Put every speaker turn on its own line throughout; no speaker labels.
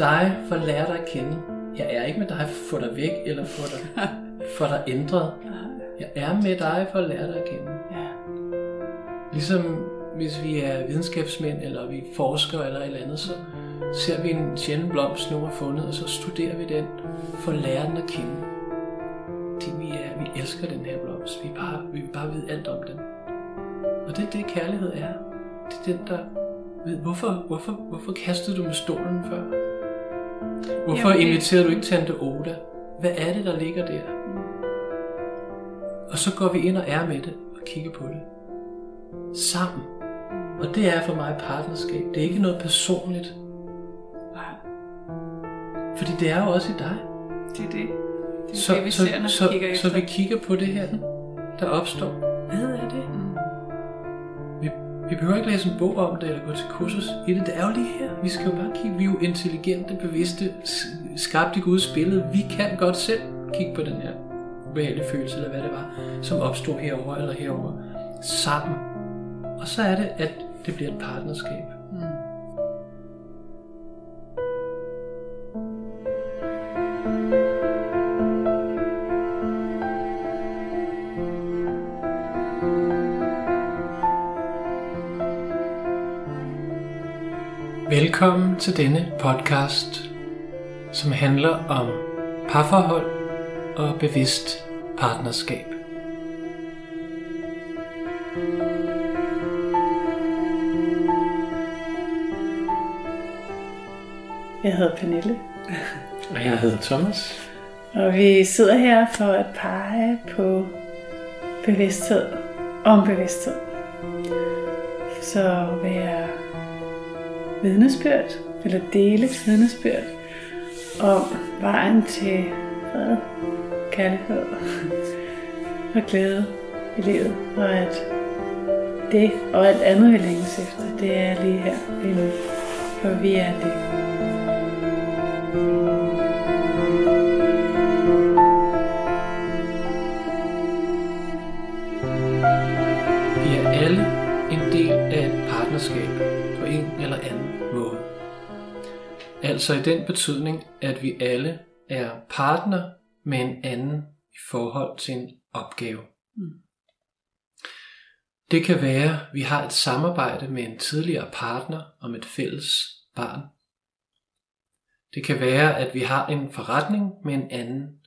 dig for at lære dig at kende. Jeg er ikke med dig for at få dig væk, eller få dig, få dig ændret. Jeg er med dig for at lære dig at kende.
Ja.
Ligesom hvis vi er videnskabsmænd, eller vi forsker eller et eller andet, så ser vi en sjælden blomst, nogen har fundet, og så studerer vi den for at lære den at kende. Fordi vi, er, vi elsker den her blomst. Vi, bare, vi vil bare vide alt om den. Og det er det, kærlighed er. Det er den, der ved, hvorfor, hvorfor, hvorfor kastede du med stolen før? Hvorfor
Jamen,
inviterer du ikke Tante Oda? Hvad er det, der ligger der? Og så går vi ind og er med det og kigger på det. Sammen. Og det er for mig partnerskab. Det er ikke noget personligt.
Nej,
Fordi det er jo også i dig.
det er det. Det er
Så,
det, vi
så,
ser, når
så,
vi kigger
så
efter.
vi kigger på det her, der opstår. Vi, behøver ikke læse en bog om det, eller gå til kursus i det. Det er jo lige her. Vi skal jo bare kigge. Vi er jo intelligente, bevidste, skabte skabt i Guds billede. Vi kan godt selv kigge på den her ubehagelige følelse, eller hvad det var, som opstod herover eller herover sammen. Og så er det, at det bliver et partnerskab. Velkommen til denne podcast, som handler om parforhold og bevidst partnerskab.
Jeg hedder Pernille,
Og jeg hedder Thomas.
og vi sidder her for at pege på bevidsthed om bevidsthed. Så være vidnesbyrd, eller dele vidnesbyrd om vejen til fred, kærlighed og glæde i livet, og at det og alt andet vi længes efter, det er lige her, lige nu, for vi er det.
Altså i den betydning, at vi alle er partner med en anden i forhold til en opgave.
Mm.
Det kan være, at vi har et samarbejde med en tidligere partner om et fælles barn. Det kan være, at vi har en forretning med en anden.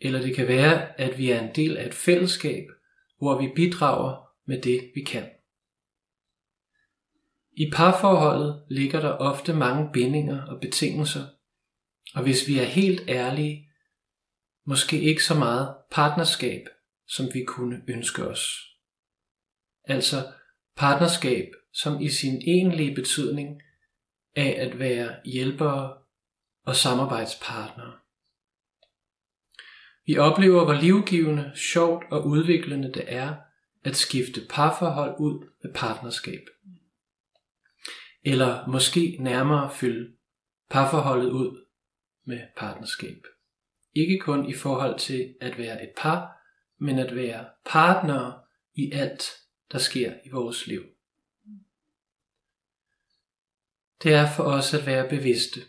Eller det kan være, at vi er en del af et fællesskab, hvor vi bidrager med det, vi kan. I parforholdet ligger der ofte mange bindinger og betingelser, og hvis vi er helt ærlige, måske ikke så meget partnerskab, som vi kunne ønske os. Altså partnerskab, som i sin egentlige betydning af at være hjælpere og samarbejdspartnere. Vi oplever, hvor livgivende, sjovt og udviklende det er at skifte parforhold ud med partnerskab. Eller måske nærmere fylde parforholdet ud med partnerskab. Ikke kun i forhold til at være et par, men at være partnere i alt, der sker i vores liv. Det er for os at være bevidste,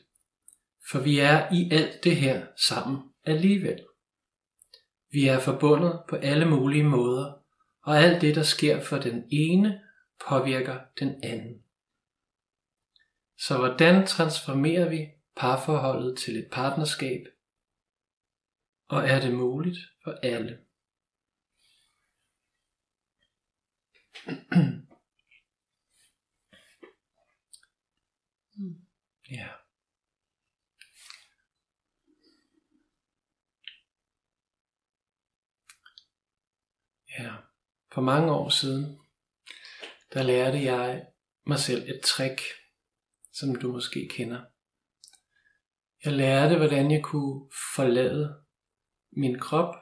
for vi er i alt det her sammen alligevel. Vi er forbundet på alle mulige måder, og alt det, der sker for den ene, påvirker den anden. Så hvordan transformerer vi parforholdet til et partnerskab? Og er det muligt for alle? ja. Ja, for mange år siden, der lærte jeg mig selv et trick, som du måske kender. Jeg lærte, hvordan jeg kunne forlade min krop,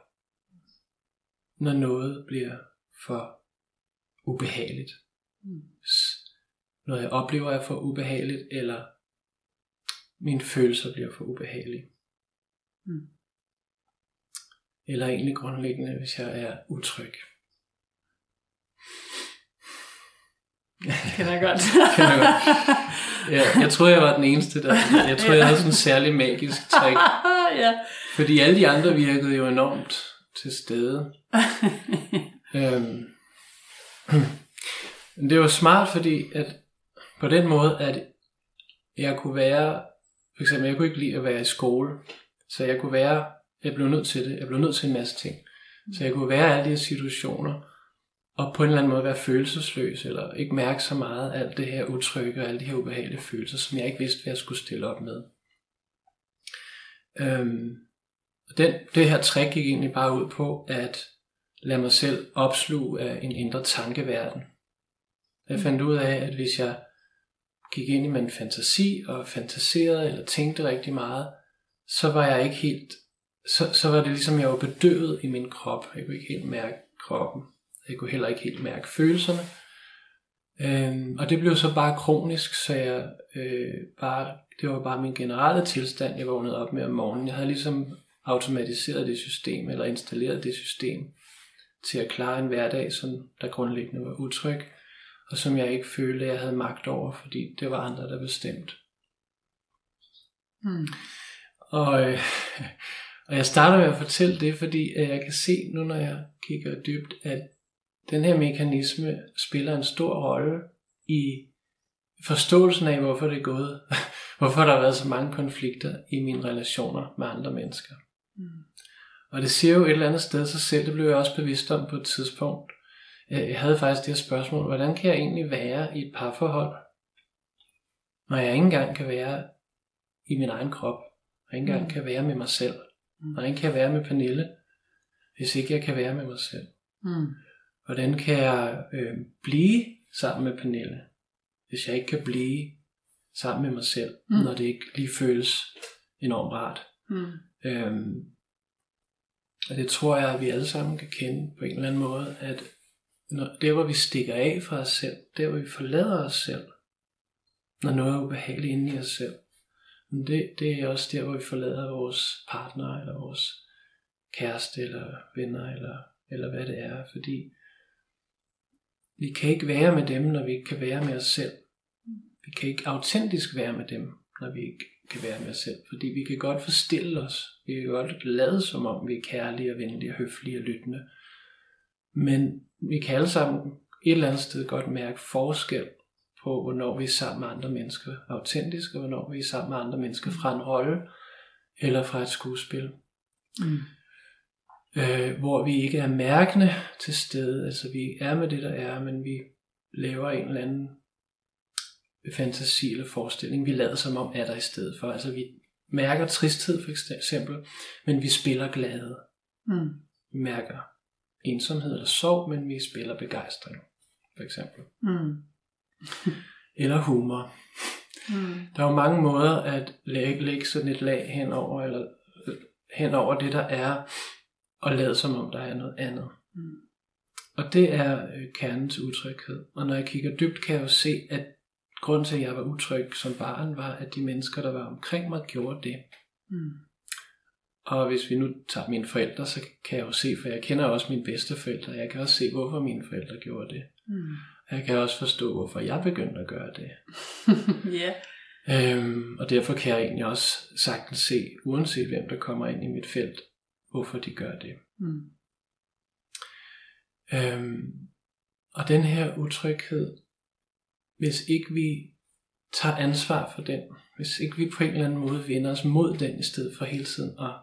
når noget bliver for ubehageligt. Noget jeg oplever er for ubehageligt, eller mine følelser bliver for ubehagelige.
Mm.
Eller egentlig grundlæggende, hvis jeg er utryg.
Kender jeg godt.
Kender jeg godt. Ja, jeg troede, jeg var den eneste, der... Jeg troede, jeg havde sådan en særlig magisk trick.
ja.
Fordi alle de andre virkede jo enormt til stede. øhm. Det var smart, fordi at på den måde, at jeg kunne være... For eksempel, jeg kunne ikke lide at være i skole. Så jeg kunne være... Jeg blev nødt til det. Jeg blev nødt til en masse ting. Så jeg kunne være i alle de her situationer, og på en eller anden måde være følelsesløs, eller ikke mærke så meget alt det her utrygge og alle de her ubehagelige følelser, som jeg ikke vidste, hvad jeg skulle stille op med. Øhm, den, det her trick gik egentlig bare ud på at lade mig selv opsluge af en indre tankeverden. Jeg fandt ud af, at hvis jeg gik ind i min fantasi og fantaserede eller tænkte rigtig meget, så var jeg ikke helt, så, så var det ligesom jeg var bedøvet i min krop. Jeg kunne ikke helt mærke kroppen. Jeg kunne heller ikke helt mærke følelserne. Øhm, og det blev så bare kronisk, så jeg øh, bare, det var bare min generelle tilstand, jeg vågnede op med om morgenen. Jeg havde ligesom automatiseret det system, eller installeret det system, til at klare en hverdag, som der grundlæggende var utryg, og som jeg ikke følte, jeg havde magt over, fordi det var andre, der bestemte.
Mm.
Og, øh, og jeg starter med at fortælle det, fordi øh, jeg kan se nu, når jeg kigger dybt, at den her mekanisme spiller en stor rolle i forståelsen af, hvorfor det er gået, hvorfor der har været så mange konflikter i mine relationer med andre mennesker. Mm. Og det siger jo et eller andet sted sig selv, det blev jeg også bevidst om på et tidspunkt. Jeg havde faktisk det her spørgsmål, hvordan kan jeg egentlig være i et parforhold, når jeg ikke engang kan være i min egen krop, og ikke engang mm. kan være med mig selv, mm. og ikke kan være med Pernille, hvis ikke jeg kan være med mig selv. Mm. Hvordan kan jeg øh, blive sammen med Pernille, hvis jeg ikke kan blive sammen med mig selv, mm. når det ikke lige føles enormt rart. Mm. Øhm, og det tror jeg, at vi alle sammen kan kende på en eller anden måde, at når, der hvor vi stikker af fra os selv, der hvor vi forlader os selv, når noget er ubehageligt inde i os selv, men det, det er også der, hvor vi forlader vores partner, eller vores kæreste, eller venner, eller, eller hvad det er, fordi vi kan ikke være med dem, når vi ikke kan være med os selv. Vi kan ikke autentisk være med dem, når vi ikke kan være med os selv. Fordi vi kan godt forstille os. Vi kan godt lade som om, vi er kærlige og venlige og høflige og lyttende. Men vi kan alle sammen et eller andet sted godt mærke forskel på, hvornår vi er sammen med andre mennesker autentisk, og hvornår vi er sammen med andre mennesker fra en rolle eller fra et skuespil. Mm. Øh, hvor vi ikke er mærkende til stede, altså vi er med det, der er, men vi laver en eller anden fantasi eller forestilling, vi lader som om er der i stedet for. Altså vi mærker tristhed for eksempel, men vi spiller glade. Mm. Vi mærker ensomhed eller sorg, men vi spiller begejstring, for eksempel. Mm. eller humor. Mm. Der er jo mange måder at lægge, lægge sådan et lag henover, eller hen over det, der er, og lade som om der er noget andet. Mm. Og det er øh, kernen til utryghed. Og når jeg kigger dybt, kan jeg jo se, at grunden til, at jeg var utryg som barn, var, at de mennesker, der var omkring mig, gjorde det. Mm. Og hvis vi nu tager mine forældre, så kan jeg jo se, for jeg kender også mine bedste forældre, jeg kan også se, hvorfor mine forældre gjorde det. Mm. Jeg kan også forstå, hvorfor jeg begyndte at gøre det.
ja.
Øhm, og derfor kan jeg egentlig også sagtens se, uanset hvem der kommer ind i mit felt, hvorfor de gør det. Mm. Øhm, og den her utryghed, hvis ikke vi tager ansvar for den, hvis ikke vi på en eller anden måde vender os mod den, i stedet for hele tiden at,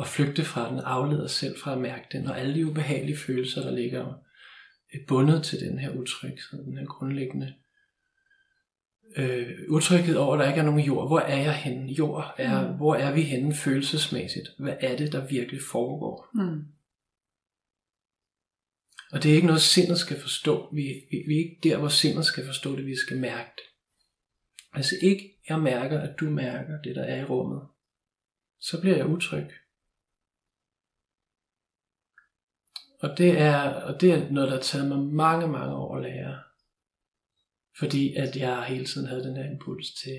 at flygte fra den, aflede os selv fra at mærke den, og alle de ubehagelige følelser, der ligger bundet til den her utryghed, den her grundlæggende øh, utryghed over, at der ikke er nogen jord. Hvor er jeg henne? Jord er, mm. hvor er vi henne følelsesmæssigt? Hvad er det, der virkelig foregår? Mm. Og det er ikke noget, sindet skal forstå. Vi, vi, vi er ikke der, hvor sindet skal forstå det, vi skal mærke det. Altså ikke jeg mærker, at du mærker det, der er i rummet, så bliver jeg utryg. Og det er, og det er noget, der har taget mig mange, mange år at lære. Fordi at jeg hele tiden havde den her impuls til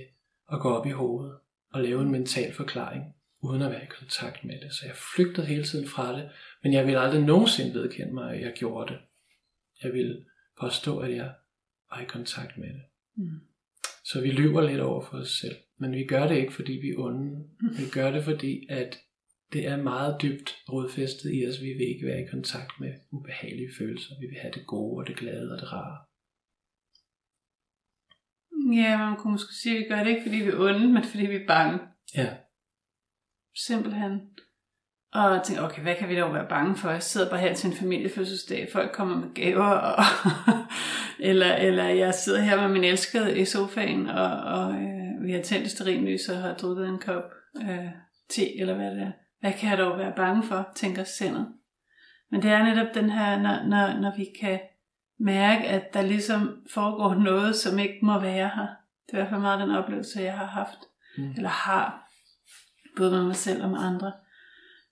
at gå op i hovedet og lave en mental forklaring, uden at være i kontakt med det. Så jeg flygtede hele tiden fra det, men jeg ville aldrig nogensinde vedkende mig, at jeg gjorde det. Jeg ville påstå, at jeg var i kontakt med det. Mm. Så vi lyver lidt over for os selv. Men vi gør det ikke, fordi vi er onde. Vi gør det, fordi at det er meget dybt rodfæstet i os. Vi vil ikke være i kontakt med ubehagelige følelser. Vi vil have det gode og det glade og det rare.
Ja, man kunne måske sige, at vi gør det ikke, fordi vi er onde, men fordi vi er bange.
Ja,
Simpelthen. Og jeg tænkte, okay, hvad kan vi dog være bange for? Jeg sidder bare her til en familiefødselsdag, folk kommer med gaver, og eller, eller jeg sidder her med min elskede i sofaen, og, og øh, vi har tændt sterinlys og har drukket en kop øh, te, eller hvad det er. Hvad kan jeg dog være bange for, tænker sindet. Men det er netop den her, når, når, når vi kan mærke, at der ligesom foregår noget, som ikke må være her. Det er i hvert fald meget den oplevelse, jeg har haft,
Mm.
eller har, både med mig selv og med andre.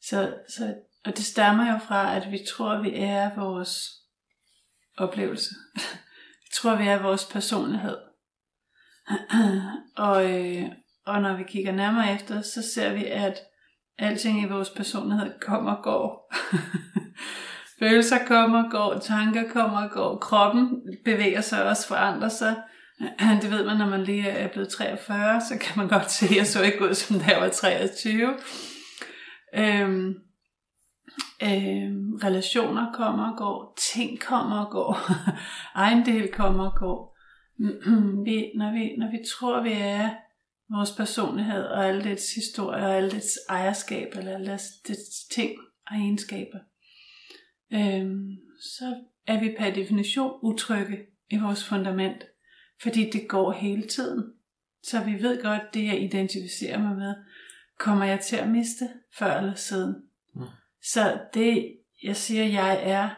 Så, så, og det stammer jo fra, at vi tror, at vi er vores oplevelse. vi tror, vi er vores personlighed. og, øh, og når vi kigger nærmere efter, så ser vi, at alting i vores personlighed kommer og går. Følelser kommer og går, tanker kommer og går, kroppen bevæger sig også, forandrer sig. Det ved man, når man lige er blevet 43, så kan man godt se, at jeg så ikke ud, som da jeg var 23. Øhm, øhm, relationer kommer og går, ting kommer og går, ejendel kommer og går. vi, når, vi, når vi tror, vi er vores personlighed og alle dets historie og alle dets ejerskab eller alle dets ting og egenskaber, øhm, så er vi per definition utrygge i vores fundament, fordi det går hele tiden. Så vi ved godt, det jeg identificerer mig med, kommer jeg til at miste før eller siden.
Mm.
Så det, jeg siger, jeg er,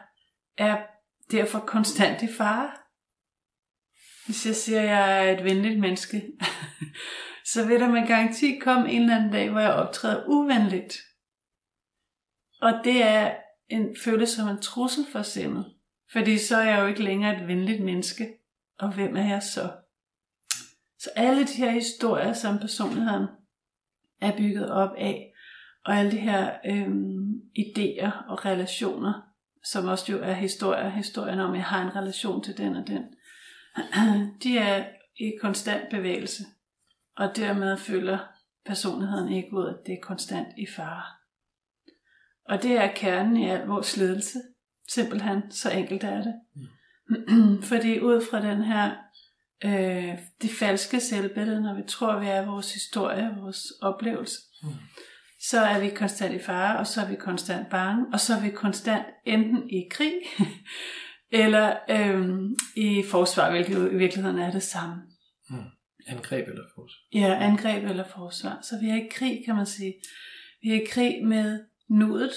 er derfor konstant i fare. Hvis jeg siger, jeg er et venligt menneske, så vil der med garanti komme en eller anden dag, hvor jeg optræder uvenligt. Og det er en føles som en trussel for sindet. Fordi så er jeg jo ikke længere et venligt menneske. Og hvem er jeg så? Så alle de her historier, som personligheden er bygget op af, og alle de her øhm, idéer og relationer, som også jo er historier, historien om, at jeg har en relation til den og den, de er i konstant bevægelse, og dermed føler personligheden ikke ud, at det er konstant i fare. Og det er kernen i al vores ledelse. Simpelthen, så enkelt er det. Mm. Fordi ud fra den her, øh, det falske selvbillede, når vi tror, vi er vores historie, vores oplevelse,
Mm.
så er vi konstant i fare, og så er vi konstant bange, og så er vi konstant enten i krig, eller øhm, i forsvar, hvilket i virkeligheden er det samme.
angreb eller forsvar.
Ja, angreb eller forsvar. Så vi er i krig, kan man sige. Vi er i krig med nuet,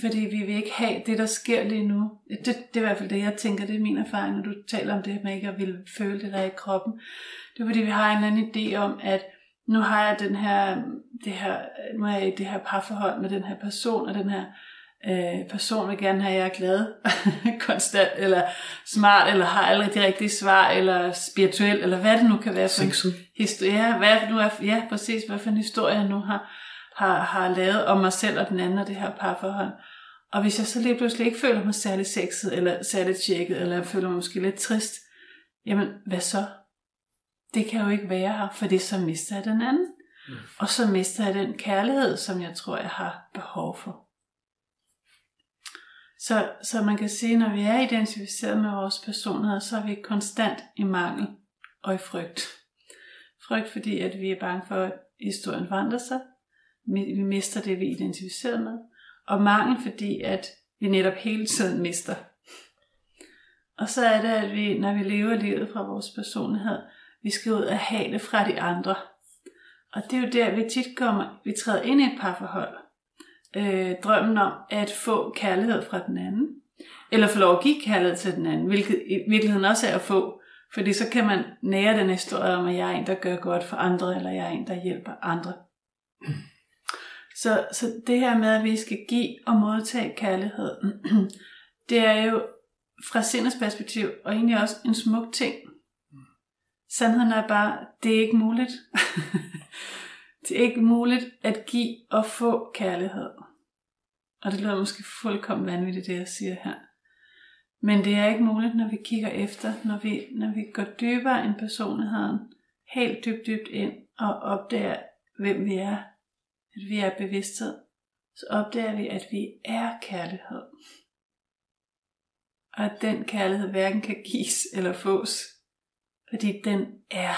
fordi vi vil ikke have det, der sker lige nu. Det, det er i hvert fald det, jeg tænker, det er min erfaring, når du taler om det med ikke at ville føle det der er i kroppen. Det er fordi, vi har en eller anden idé om, at nu har jeg den her, det her, nu er jeg i det her parforhold med den her person, og den her øh, person vil gerne have, at jeg er glad, konstant, eller smart, eller har alle de rigtige svar, eller spirituel, eller hvad det nu kan være for en
Sexet.
historie. Ja, hvad nu er, ja, præcis, hvad for en historie jeg nu har, har, har lavet om mig selv og den anden og det her parforhold. Og hvis jeg så lige pludselig ikke føler mig særlig sexet, eller særlig tjekket, eller jeg føler mig måske lidt trist, jamen hvad så? Det kan jo ikke være her, fordi så mister jeg den anden.
Mm.
Og så mister jeg den kærlighed, som jeg tror, jeg har behov for. Så, så man kan sige, når vi er identificeret med vores personlighed, så er vi konstant i mangel og i frygt. Frygt, fordi at vi er bange for, at historien forandrer sig. Vi vi mister det, vi identificerer med. Og mangel, fordi at vi netop hele tiden mister. Og så er det, at vi, når vi lever livet fra vores personlighed, vi skal ud og have det fra de andre. Og det er jo der, vi tit kommer, vi træder ind i et parforhold. Øh, drømmen om at få kærlighed fra den anden. Eller få lov at give kærlighed til den anden, hvilket i virkeligheden også er at få. Fordi så kan man nære den historie om, at jeg er en, der gør godt for andre, eller jeg er en, der hjælper andre. Så, så det her med, at vi skal give og modtage kærlighed, det er jo fra sindets perspektiv, og egentlig også en smuk ting. Sandheden er bare, det er ikke muligt. det er ikke muligt at give og få kærlighed. Og det lyder måske fuldkommen vanvittigt, det jeg siger her. Men det er ikke muligt, når vi kigger efter, når vi, når vi går dybere ind i personligheden, helt dybt, dybt ind og opdager, hvem vi er, at vi er bevidsthed, så opdager vi, at vi er kærlighed. Og at den kærlighed hverken kan gives eller fås, fordi den er.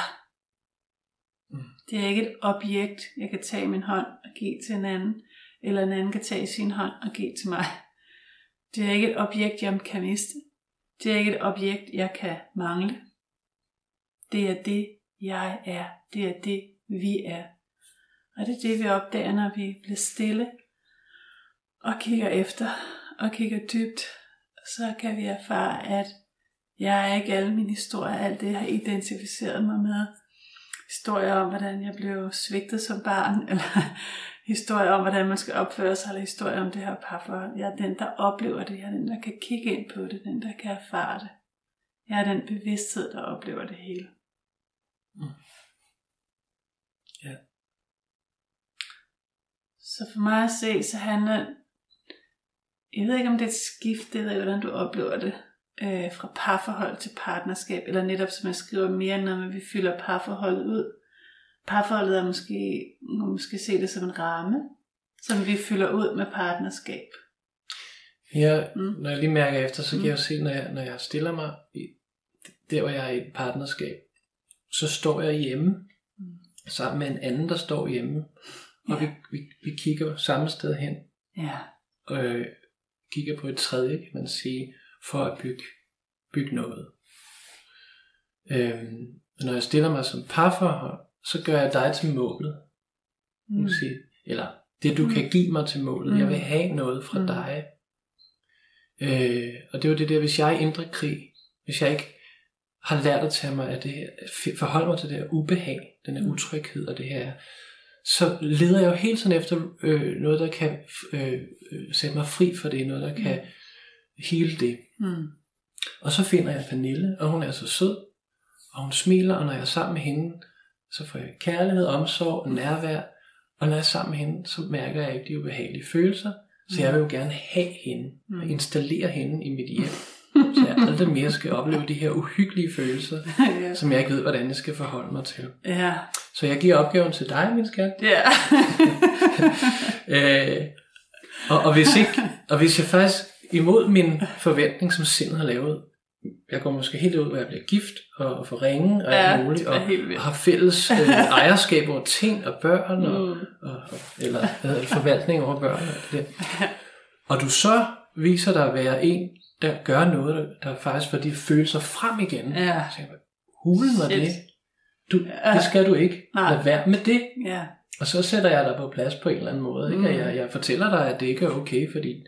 Mm.
Det er ikke et objekt, jeg kan tage min hånd og give til en anden, eller en anden kan tage sin hånd og give til mig. Det er ikke et objekt, jeg kan miste. Det er ikke et objekt, jeg kan mangle. Det er det, jeg er. Det er det, vi er. Og det er det, vi opdager, når vi bliver stille og kigger efter og kigger dybt. Så kan vi erfare, at jeg er ikke alle mine historier, alt det, jeg har identificeret mig med. Historier om, hvordan jeg blev svigtet som barn, eller historier om, hvordan man skal opføre sig, eller historier om det her parforhold. Jeg er den, der oplever det. Jeg er den, der kan kigge ind på det. Den, der kan erfare det. Jeg er den bevidsthed, der oplever det hele.
Mm. Ja.
Så for mig at se, så handler jeg ved ikke om det er et skift, eller hvordan du oplever det, øh, fra parforhold til partnerskab, eller netop som jeg skriver mere, når vi fylder parforholdet ud. Parforholdet er måske, man måske se det som en ramme, som vi fylder ud med partnerskab.
Ja,
Mm.
når jeg lige mærker efter, så kan
Mm.
jeg jo se, når jeg, når jeg stiller mig i, der, hvor jeg er i et partnerskab, så står jeg hjemme
Mm.
sammen med en anden, der står hjemme, og
Ja.
vi, vi, vi kigger samme sted hen,
Ja,
og øh, kigger på et tredje, kan man sige, for at bygge, bygge noget. Øhm, når jeg stiller mig som parforhold, så gør jeg dig til målet.
mm.
Mm. Sige, eller det du
Mm.
kan give mig til målet. Mm. Jeg
Mm.
vil have noget fra
Mm.
mm. dig. Øh, og det jo det der, hvis jeg er indre krig, hvis jeg ikke har lært at tage mig af det her, forholde mig til det her ubehag, den her
Mm.
utryghed og det her, så leder jeg jo hele tiden efter øh, noget, der kan øh, øh, sætte mig fri for det, noget, der kan hele det.
Mm.
Og så finder jeg Pernille, og hun er så sød, og hun smiler, og når jeg er sammen med hende, så får jeg kærlighed, omsorg, nærvær, og når jeg er sammen med hende, så mærker jeg ikke de ubehagelige følelser, så jeg vil jo gerne have hende, og
Mm.
installere hende i mit hjem, så jeg aldrig mere skal opleve de her uhyggelige følelser,
ja.
som jeg ikke ved, hvordan jeg skal forholde mig til.
ja.
Så jeg giver opgaven til dig, min skat.
Ja.
Øh, og, og, hvis ikke, og hvis jeg faktisk imod min forventning, som sindet har lavet, jeg går måske helt ud, hvor jeg bliver gift og, og får ringe og
Ja,
alt muligt, og, og har fælles øh, ejerskab over ting og børn, og,
Mm.
og, og, eller det, forvaltning over børn. Og, det. der. og du så viser dig at være en, der gør noget, der, faktisk får de følelser frem igen.
Ja.
Så jeg, hulen var det. Du,
Ja.
det skal du ikke.
Nej.
Lad være med det.
ja.
Og så sætter jeg dig på plads på en eller anden måde. Ikke?
Mm.
Jeg, jeg fortæller dig, at det ikke er okay, fordi,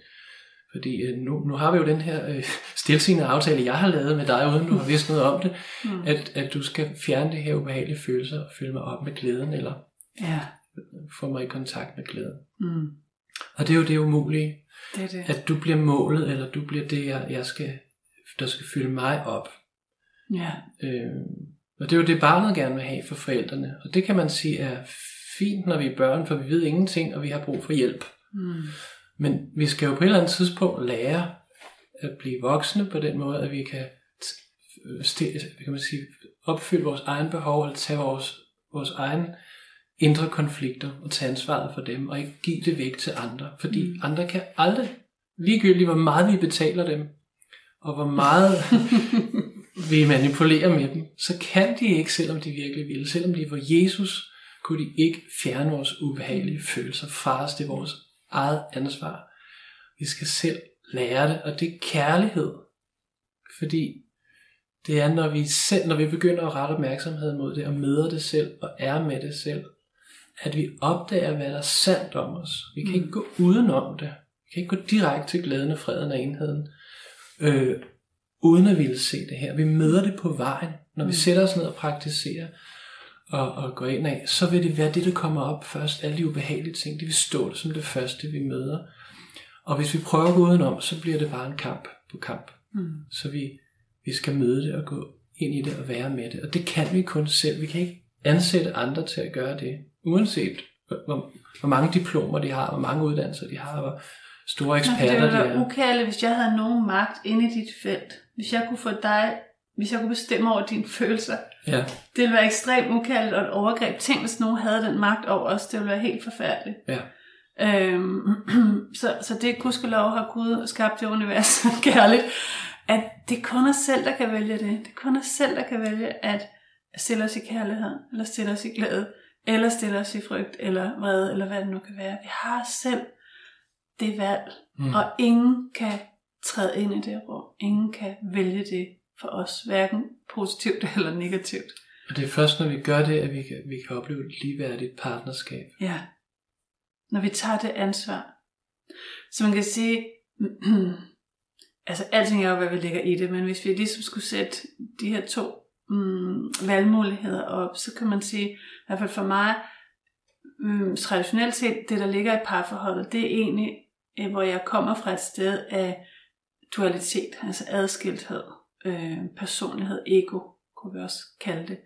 fordi øh, nu, nu har vi jo den her øh, stilsigende aftale, jeg har lavet med dig, uden du har vidst noget om det,
Mm.
at, at du skal fjerne det her ubehagelige følelser og fylde mig op med glæden, eller
Ja.
få mig i kontakt med glæden.
Mm.
Og det er jo det umulige,
Det det.
at du bliver målet, eller du bliver det, jeg, jeg skal, der skal fylde mig op.
Ja.
Øh, og det er jo det, barnet gerne vil have for forældrene. Og det kan man sige er fint, når vi er børn, for vi ved ingenting, og vi har brug for hjælp.
Mm.
Men vi skal jo på et eller andet tidspunkt lære at blive voksne på den måde, at vi kan, t- sti- kan man sige, opfylde vores egen behov, eller tage vores, vores egen indre konflikter og tage ansvaret for dem, og ikke give det væk til andre. Fordi
Mm.
mm. andre kan aldrig, ligegyldigt hvor meget vi betaler dem, og hvor meget vi manipulerer med dem, så kan de ikke, selvom de virkelig ville. Selvom de var Jesus, kunne de ikke fjerne vores ubehagelige følelser fra os. Det er vores eget ansvar. Vi skal selv lære det, og det er kærlighed. Fordi det er, når vi, selv, når vi begynder at rette opmærksomhed mod det, og møder det selv, og er med det selv, at vi opdager, hvad der er sandt om os. Vi kan
Mm.
ikke gå udenom det. Vi kan ikke gå direkte til glæden og freden og enheden, øh, uden at ville se det her. Vi møder det på vejen. Når vi
Mm.
sætter os ned og praktiserer, og, og går ind af, så vil det være det, der kommer op først. Alle de ubehagelige ting, det vil stå som det første, vi møder. Og hvis vi prøver at gå udenom, så bliver det bare en kamp på kamp.
Mm.
Så vi, vi skal møde det og gå ind i det og være med det. Og det kan vi kun selv. Vi kan ikke ansætte andre til at gøre det. Uanset hvor, hvor mange diplomer de har, hvor mange uddannelser de har, hvor store
Men det
eksperter
ville
de
være
er.
ukærligt, hvis jeg havde nogen magt inde i dit felt. Hvis jeg kunne få dig hvis jeg kunne bestemme over dine følelser.
Ja.
Det ville være ekstremt ukaldt og et overgreb. Tænk, hvis nogen havde den magt over os. Det ville være helt forfærdeligt.
Ja.
Øhm, så, så det gudskelov har Gud skabt det univers kærligt, at det er kun os selv, der kan vælge det. Det er kun os selv, der kan vælge at stille os i kærlighed, eller stille os i glæde, eller stille os i frygt, eller vrede, eller hvad det nu kan være. Vi har selv det valg, mm. og ingen kan træde ind i det rum. Ingen kan vælge det for os, hverken positivt eller negativt.
Og det er først, når vi gør det, at vi kan, vi kan opleve et ligeværdigt partnerskab.
Ja. Når vi tager det ansvar. Så man kan sige, altså alting er jo, hvad vi lægger i det, men hvis vi ligesom skulle sætte de her to mm, valgmuligheder op, så kan man sige, i hvert fald for mig, mm, traditionelt set, det der ligger i parforholdet, det er egentlig, øh, hvor jeg kommer fra et sted af dualitet, altså adskilthed, øh, personlighed, ego, kunne vi også kalde det.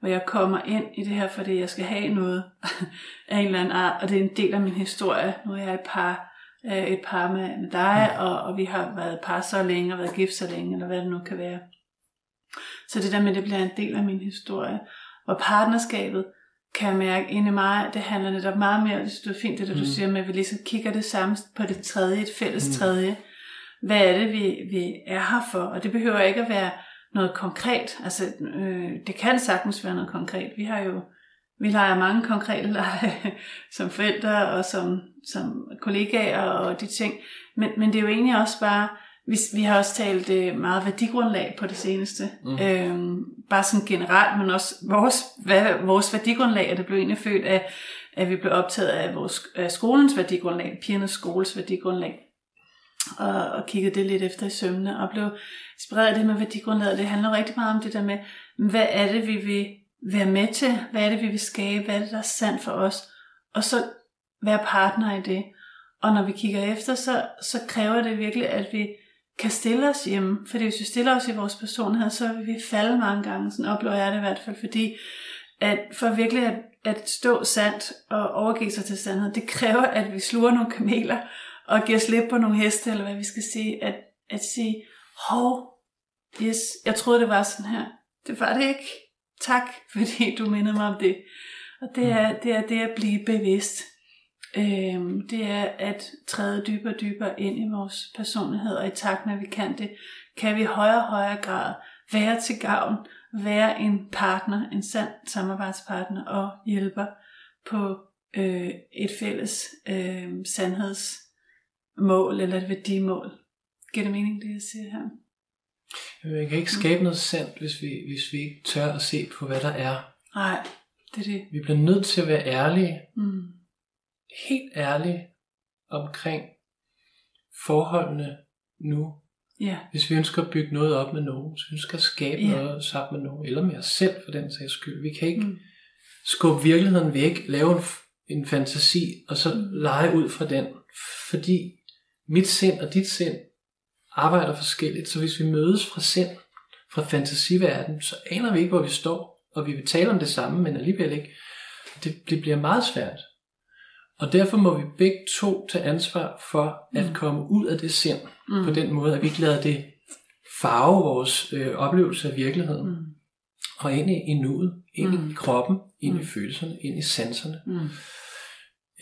Hvor jeg kommer ind i det her, fordi jeg skal have noget af en eller anden art, og det er en del af min historie. Nu er jeg et par, øh, et par med, med dig, og, og vi har været par så længe, og været gift så længe, eller hvad det nu kan være. Så det der med, det bliver en del af min historie. Og partnerskabet, kan jeg mærke inde i mig, det handler netop meget mere, det er fint det, der du mm. siger med, at vi ligesom kigger det samme på det tredje, et fælles mm. tredje. Hvad er det, vi, vi er her for? Og det behøver ikke at være noget konkret. Altså, øh, det kan sagtens være noget konkret. Vi har jo, vi leger mange konkrete lege som forældre og som, som kollegaer og de ting. Men, men det er jo egentlig også bare, vi, vi har også talt øh, meget værdigrundlag på det seneste. Mm. Øhm, bare sådan generelt, men også vores, hvad, vores værdigrundlag, at det blev egentlig født af, at vi blev optaget af, vores, af skolens værdigrundlag, pigernes skoles værdigrundlag. Og, og kiggede det lidt efter i sømne, og blev inspireret af det med værdigrundlaget. Det handler rigtig meget om det der med, hvad er det, vi vil være med til? Hvad er det, vi vil skabe? Hvad er det, der er sandt for os? Og så være partner i det. Og når vi kigger efter, så, så kræver det virkelig, at vi kan stille os hjemme. Fordi hvis vi stiller os i vores personlighed, så vil vi falde mange gange. Sådan oplever jeg det i hvert fald. Fordi at for virkelig at, at stå sandt og overgive sig til sandhed, det kræver, at vi sluger nogle kameler og giver slip på nogle heste, eller hvad vi skal sige. At, at sige, hov, yes, jeg troede det var sådan her. Det var det ikke. Tak, fordi du mindede mig om det. Og det er det, er det at blive bevidst. Øhm, det er at træde dybere og dybere ind i vores personlighed, og i takt med, at vi kan det, kan vi i højere og højere grad være til gavn, være en partner, en sand samarbejdspartner og hjælper på øh, et fælles øh, sandhedsmål eller et værdimål. Giver det mening, det jeg siger her?
Man kan ikke skabe noget sandt, hvis vi, hvis vi ikke tør at se på, hvad der er.
Nej, det er det.
Vi bliver nødt til at være ærlige. Mm helt ærlig omkring forholdene nu.
Ja.
Hvis vi ønsker at bygge noget op med nogen, hvis vi ønsker at skabe ja. noget sammen med nogen, eller med os selv for den sags skyld. Vi kan ikke mm. skubbe virkeligheden væk, lave en, en fantasi, og så mm. lege ud fra den. Fordi mit sind og dit sind arbejder forskelligt, så hvis vi mødes fra sind, fra fantasiverdenen, så aner vi ikke, hvor vi står, og vi vil tale om det samme, men alligevel ikke. Det, det bliver meget svært. Og derfor må vi begge to tage ansvar for at mm. komme ud af det sind mm. på den måde, at vi ikke lader det farve vores øh, oplevelse af virkeligheden. Mm. Og ind i, i nuet, ind mm. i kroppen, ind mm. i følelserne, ind i sanserne. Mm.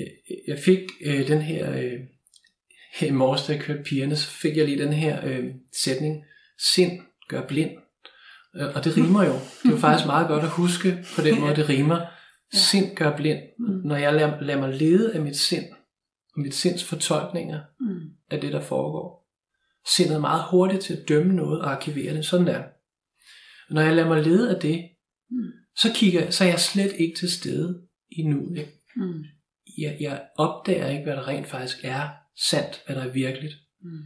Øh, jeg fik øh, den her, øh, her i morges, da jeg kørte pigerne, så fik jeg lige den her øh, sætning, sind gør blind. Øh, og det rimer jo. Det er jo faktisk meget godt at huske på den måde, det rimer. Ja. Sind gør blind. Mm. Når jeg lader, lader mig lede af mit sind, og mit sinds fortolkninger mm. af det, der foregår. Sindet er meget hurtigt til at dømme noget og arkivere det. Sådan der. Når jeg lader mig lede af det, mm. så kigger så er jeg slet ikke til stede i nu. Ikke? Mm. Jeg, jeg opdager ikke, hvad der rent faktisk er sandt, hvad der er virkeligt. Mm.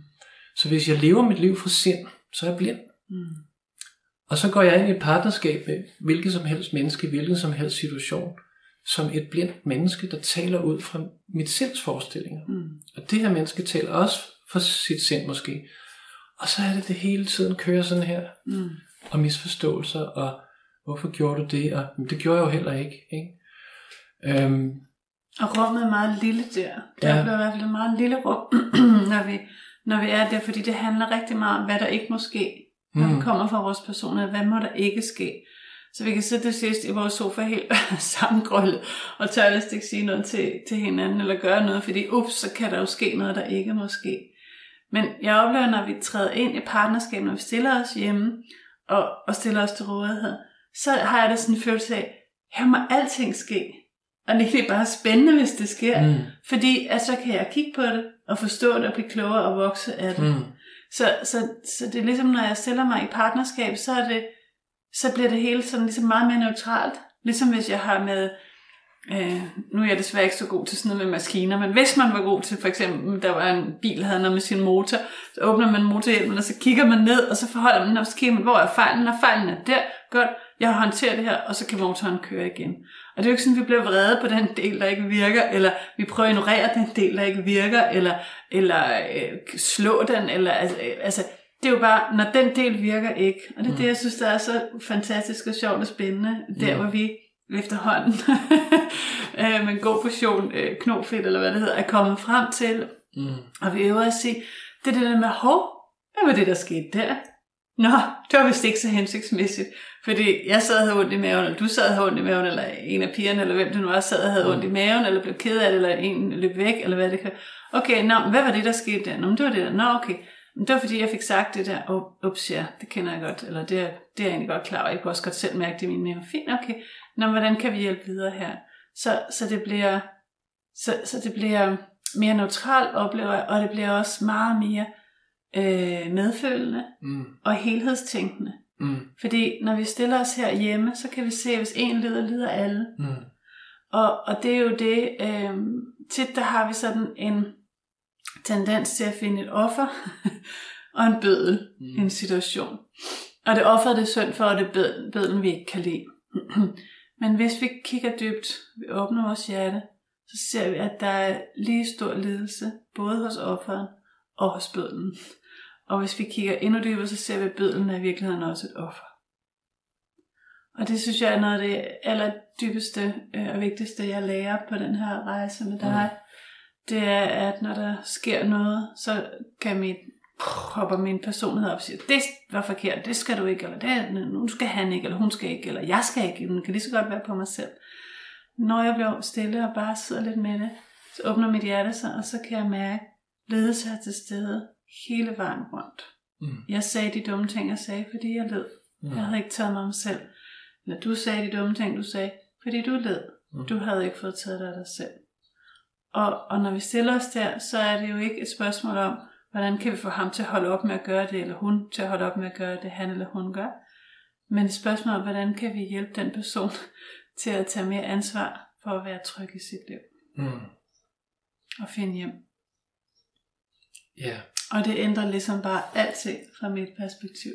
Så hvis jeg lever mit liv for sind, så er jeg blind. Mm. Og så går jeg ind i et partnerskab med hvilket som helst menneske, hvilken som helst situation, som et blindt menneske, der taler ud fra mit sinds forestillinger. Mm. Og det her menneske taler også for sit sind måske. Og så er det, det hele tiden kører sådan her. Mm. Og misforståelser, og hvorfor gjorde du det? Og det gjorde jeg jo heller ikke. ikke? Øhm,
og rummet er meget lille der. Der ja. bliver i hvert fald et meget lille rum, når vi, når vi er der, fordi det handler rigtig meget om, hvad der ikke må ske når
Mm.
vi kommer fra vores personer. Hvad må der ikke ske? Så vi kan sidde til sidst i vores sofa helt sammengrøllet, og tør vist ikke sige noget til, til hinanden, eller gøre noget, fordi ups, så kan der jo ske noget, der ikke må ske. Men jeg oplever, når vi træder ind i partnerskab, når vi stiller os hjemme, og, og stiller os til rådighed, så har jeg da sådan en følelse af, her må alting ske. Og det er bare spændende, hvis det sker.
Mm.
Fordi at så kan jeg kigge på det, og forstå det, og blive klogere og vokse af det.
Mm.
Så, så, så det er ligesom, når jeg stiller mig i partnerskab, så, er det, så bliver det hele sådan ligesom meget mere neutralt. Ligesom hvis jeg har med, øh, nu er jeg desværre ikke så god til sådan noget med maskiner, men hvis man var god til, for eksempel, der var en bil, der havde noget med sin motor, så åbner man motorhjelmen, og så kigger man ned, og så forholder man, og så kigger man, hvor er fejlen, og fejlen er der, godt, jeg har håndteret det her, og så kan motoren køre igen. Og det er jo ikke sådan, at vi bliver vrede på den del, der ikke virker, eller vi prøver at ignorere den del, der ikke virker, eller, eller øh, slå den, eller altså, øh, altså, det er jo bare, når den del virker ikke. Og det er det, jeg synes, der er så fantastisk og sjovt og spændende, der
Mm.
hvor vi efterhånden øh, med en god portion øh, knofedt, eller hvad det hedder, er kommet frem til,
Mm.
og vi øver at sige, det er det der med, hov, hvad var det, der skete der? Nå, det var vist ikke så hensigtsmæssigt, fordi jeg sad og havde ondt i maven, eller du sad og havde ondt i maven, eller en af pigerne, eller hvem det nu var, sad og havde ondt i maven, eller blev ked af det, eller en løb væk, eller hvad det kan. Okay, nå, hvad var det, der skete der? Nå, det var det der. Nå, okay. Men det var fordi, jeg fik sagt det der, ups, ja, det kender jeg godt, eller det er, det er jeg egentlig godt klar over, jeg kunne også godt selv mærke det i min mave. Fint, okay. Nå, hvordan kan vi hjælpe videre her? Så, så det bliver, så, så det bliver mere neutralt, oplever jeg, og det bliver også meget mere øh, medfølende
Mm.
og helhedstænkende.
Mm.
Fordi når vi stiller os her hjemme, så kan vi se, at hvis en lider, lider alle.
Mm.
Og, og det er jo det, øh, tit der har vi sådan en tendens til at finde et offer og en bødel mm. i en situation. Og det offer det er synd for, og det er bødlen, vi ikke kan lide. Men hvis vi kigger dybt, vi åbner vores hjerte, så ser vi, at der er lige stor lidelse, både hos offeren og hos bødlen. Og hvis vi kigger endnu dybere, så ser vi, at bødlen er i virkeligheden også et offer. Og det synes jeg er noget af det allerdybeste øh, og vigtigste, jeg lærer på den her rejse med dig. Mm. Det er, at når der sker noget, så kan mit, hopper min personlighed op og siger, det var forkert, det skal du ikke, eller det, nu skal han ikke, eller hun skal ikke, eller jeg skal ikke, den kan lige så godt være på mig selv. Når jeg bliver stille og bare sidder lidt med det, så åbner mit hjerte sig, og så kan jeg mærke, ledelse er til stede hele vejen rundt.
Mm.
Jeg sagde de dumme ting, jeg sagde, fordi jeg led.
Mm.
Jeg havde ikke taget mig om selv. Eller du sagde de dumme ting, du sagde, fordi du led.
Mm.
Du havde ikke fået taget dig af dig selv. Og, og når vi stiller os der, så er det jo ikke et spørgsmål om, hvordan kan vi få ham til at holde op med at gøre det, eller hun til at holde op med at gøre det, han eller hun gør. Men et spørgsmål om, hvordan kan vi hjælpe den person til at tage mere ansvar for at være tryg i sit liv
Mm.
og finde hjem.
Ja.
Og det ændrer ligesom bare alting fra mit perspektiv.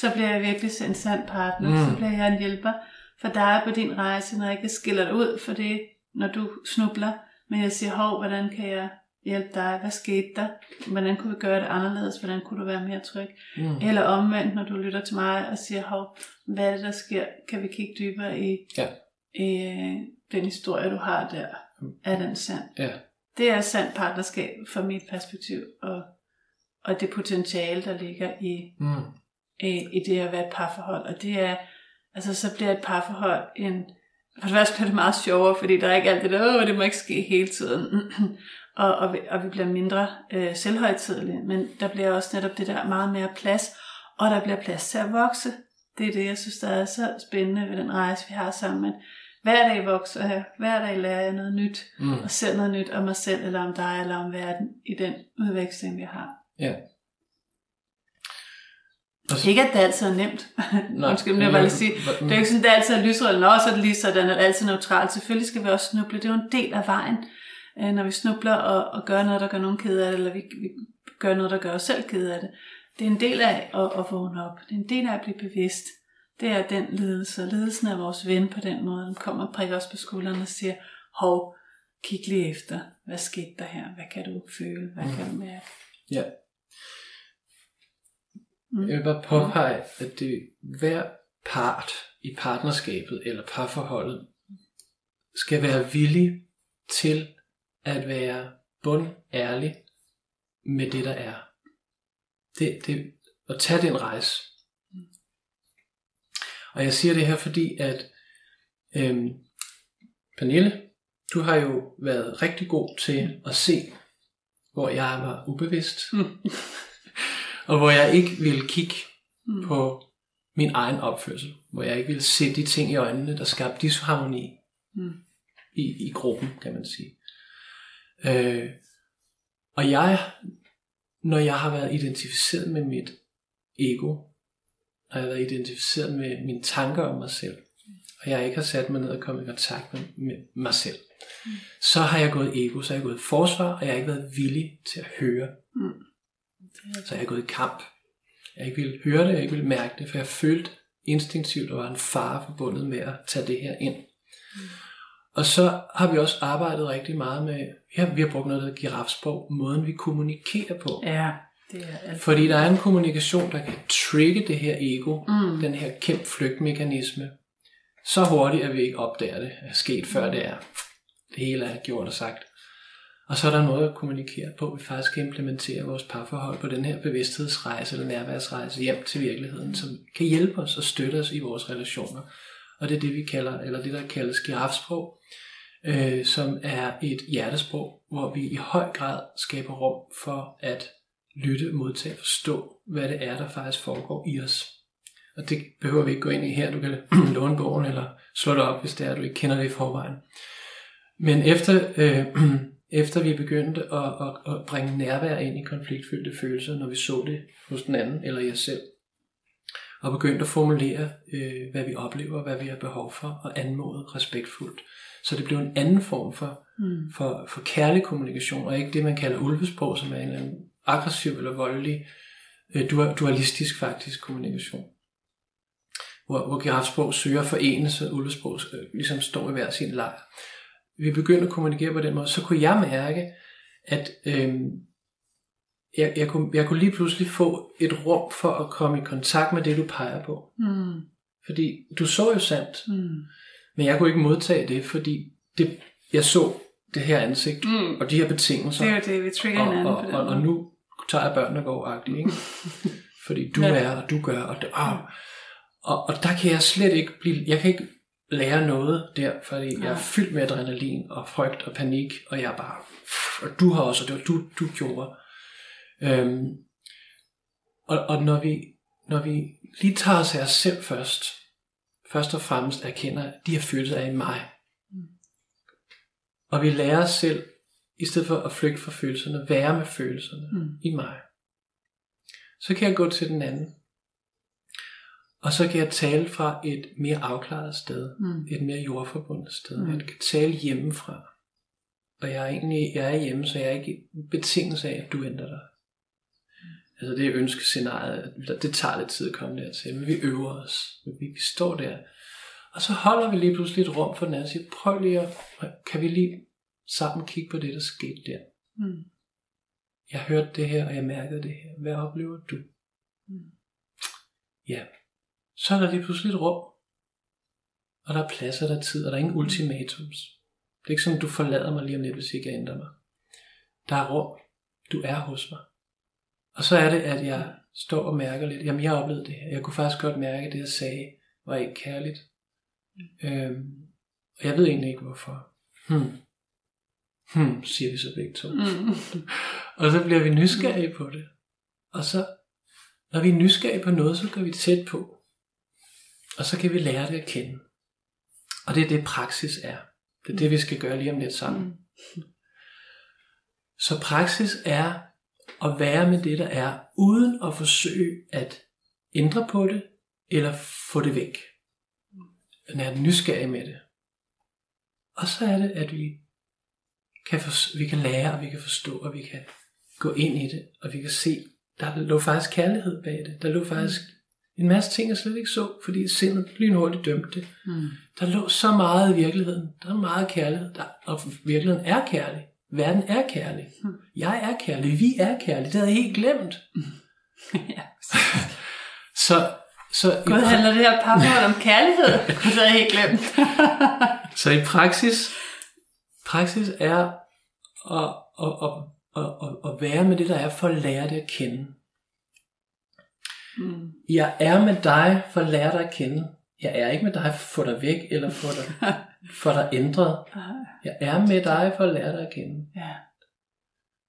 Så bliver jeg virkelig en sand partner. Mm.
Mm.
Så bliver jeg en hjælper for dig på din rejse, når jeg ikke skiller dig ud for det, når du snubler. Men jeg siger, hov, hvordan kan jeg hjælpe dig? Hvad skete der? Hvordan kunne vi gøre det anderledes? Hvordan kunne du være mere tryg?
Mm.
Eller omvendt, når du lytter til mig og siger, hov, hvad er det, der sker? Kan vi kigge dybere i,
Ja.
i øh, den historie, du har der? Er den sand?
Ja.
Det er sandt partnerskab fra mit perspektiv, og, og det potentiale, der ligger i,
Mm.
i, i det at være et parforhold. Og det er, altså så bliver et parforhold en, for det første bliver det meget sjovere, fordi der er ikke alt det der, Åh, det må ikke ske hele tiden. og, og, vi, og vi bliver mindre øh, selvhøjtidlige, men der bliver også netop det der meget mere plads, og der bliver plads til at vokse. Det er det, jeg synes, der er så spændende ved den rejse, vi har sammen. Hver dag vokser jeg, hver dag lærer jeg noget nyt,
Mm.
og ser noget nyt om mig selv, eller om dig, eller om verden, i den udveksling, vi har.
Ja. Og så,
Ikke at det altid er nemt.
Nej,
Undskyld, men jeg bare lige sige, det er jo ikke sådan, at det altid er lysere, eller så er det lige sådan, eller altid neutralt. Selvfølgelig skal vi også snuble. Det er jo en del af vejen, øh, når vi snubler og, og gør noget, der gør nogen ked af det, eller vi, vi gør noget, der gør os selv ked af det. Det er en del af at, at vågne op. Det er en del af at blive bevidst. Det er den ledelse. Og ledelsen er vores ven på den måde. Den kommer og prikker os på skulderen og siger, hov, kig lige efter. Hvad skete der her? Hvad kan du føle? Hvad kan du mærke?
Ja.
Mm.
Jeg vil bare påpege, at det hver part i partnerskabet eller parforholdet skal være villig til at være bundærlig med det, der er. Det, det, at tage den rejse Og jeg siger det her, fordi at øhm, Pernille, du har jo været rigtig god til at se, hvor jeg var ubevidst,
Mm.
Og hvor jeg ikke ville kigge
Mm.
på min egen opførsel, hvor jeg ikke ville se de ting i øjnene, der skabte disharmoni
Mm.
i, i gruppen, kan man sige. Øh, og jeg, når jeg har været identificeret med mit ego, når jeg har været identificeret med mine tanker om mig selv, og jeg ikke har sat mig ned og kommet i kontakt med, med mig selv,
Mm.
så har jeg gået ego, så har jeg gået forsvar, og jeg har ikke været villig til at høre.
Mm.
Så jeg har gået i kamp. Jeg ikke ville høre det, jeg ikke ville mærke det, for jeg følte instinktivt, at der var en fare forbundet med at tage det her ind. Og så har vi også arbejdet rigtig meget med, ja, vi har brugt noget, der hedder girafsprog, måden vi kommunikerer på.
Ja, det er alt.
Fordi der er en kommunikation, der kan trigge det her ego,
Mm.
den her kæmp flygtmekanisme, så hurtigt, at vi ikke opdager det, er sket før det er. Det hele er gjort og sagt. Og så er der en måde at kommunikere på, vi faktisk kan implementere vores parforhold på den her bevidsthedsrejse eller nærværsrejse hjem til virkeligheden, som kan hjælpe os og støtte os i vores relationer. Og det er det, vi kalder, eller det, der kaldes girafsprog, øh, som er et hjertesprog, hvor vi i høj grad skaber rum for at lytte, modtage, forstå, hvad det er, der faktisk foregår i os. Og det behøver vi ikke gå ind i her. Du kan låne bogen eller slå det op, hvis det er, du ikke kender det i forvejen. Men efter, øh, efter vi begyndte at, at, at bringe nærvær ind i konfliktfyldte følelser, når vi så det hos den anden eller os selv, og begyndte at formulere, øh, hvad vi oplever, hvad vi har behov for, og anmode respektfuldt. Så det blev en anden form for,
Mm.
for, for kærlig kommunikation, og ikke det, man kalder ulvesprog, som er en eller anden aggressiv eller voldelig, øh, dual- dualistisk faktisk kommunikation. Hvor, hvor girafsprog søger at forene, så ulvesprog øh, ligesom står i hver sin lejr. Vi begyndte at kommunikere på den måde, så kunne jeg mærke, at øh, jeg, jeg, kunne, jeg kunne lige pludselig få et rum for at komme i kontakt med det, du peger på.
Mm.
Fordi du så jo sandt,
Mm.
men jeg kunne ikke modtage det, fordi det, jeg så det her ansigt
Mm.
og de her betingelser.
Det er jo det, vi trigger
og,
hinanden
og,
på den
og, og nu tager jeg børnene går ikke? Fordi du
Ja.
er, og du gør, og, det, oh. og, og der kan jeg slet ikke blive, jeg kan ikke lære noget der, fordi jeg er fyldt med adrenalin og frygt og panik, og jeg er bare, og du har også, og det var du, du gjorde. Øhm, og, og når vi, når vi lige tager os af os selv først, først og fremmest erkender, at de her følelser er i mig, og vi lærer os selv, i stedet for at flygte fra følelserne, være med følelserne
Mm.
i mig. Så kan jeg gå til den anden. Og så kan jeg tale fra et mere afklaret sted.
Mm.
Et mere jordforbundet sted.
Mm.
Jeg kan tale hjemmefra. Og jeg er egentlig jeg er hjemme, så jeg er ikke i betingelse af, at du ændrer dig. Altså det ønskescenariet. Det tager lidt tid at komme dertil. Men vi øver os. Vi, vi står der. Og så holder vi lige pludselig et rum for den anden og siger, prøv lige at, kan vi lige sammen kigge på det, der skete der.
Mm.
Jeg hørte det her, og jeg mærkede det her. Hvad oplever du?
Mm.
Ja. Så er der lige pludselig et rum. Og der er plads, og der er tid, og der er ingen ultimatums. Det er ikke sådan, du forlader mig lige om lidt, hvis ikke jeg ændrer mig. Der er rum. Du er hos mig. Og så er det, at jeg står og mærker lidt. Jamen, jeg har oplevet det her. Jeg kunne faktisk godt mærke, at det, jeg sagde, var ikke kærligt. Øhm, og jeg ved egentlig ikke, hvorfor. Hmm. Hmm, siger vi så begge to.
Mm.
Og så bliver vi nysgerrige på det. Og så, når vi er nysgerrige på noget, så går vi tæt på. Og så kan vi lære det at kende. Og det er det, praksis er. Det er det, vi skal gøre lige om lidt sammen. Så praksis er at være med det, der er, uden at forsøge at ændre på det, eller få det væk. Men er nysgerrig med det. Og så er det, at vi kan, for, vi kan lære, og vi kan forstå, og vi kan gå ind i det, og vi kan se, der lå faktisk kærlighed bag det. Der lå faktisk en masse ting, jeg slet ikke så, fordi sindet lynhurtigt dømte det.
Mm.
Der lå så meget i virkeligheden. Der er meget kærlighed, der, og virkeligheden er kærlig. Verden er kærlig.
Hmm.
Jeg er kærlig. Vi er kærlige. Det havde jeg helt glemt.
ja.
Så, så,
Gud,
pra-
handler det her parforhold om kærlighed? Det havde jeg helt glemt.
så i praksis, praksis er at, at, at, at, at, at være med det, der er, for at lære det at kende.
Mm.
Jeg er med dig for at lære dig at kende. Jeg er ikke med dig for at få dig væk, eller få dig, få dig ændret. Jeg er med dig for at lære dig at kende.
Ja.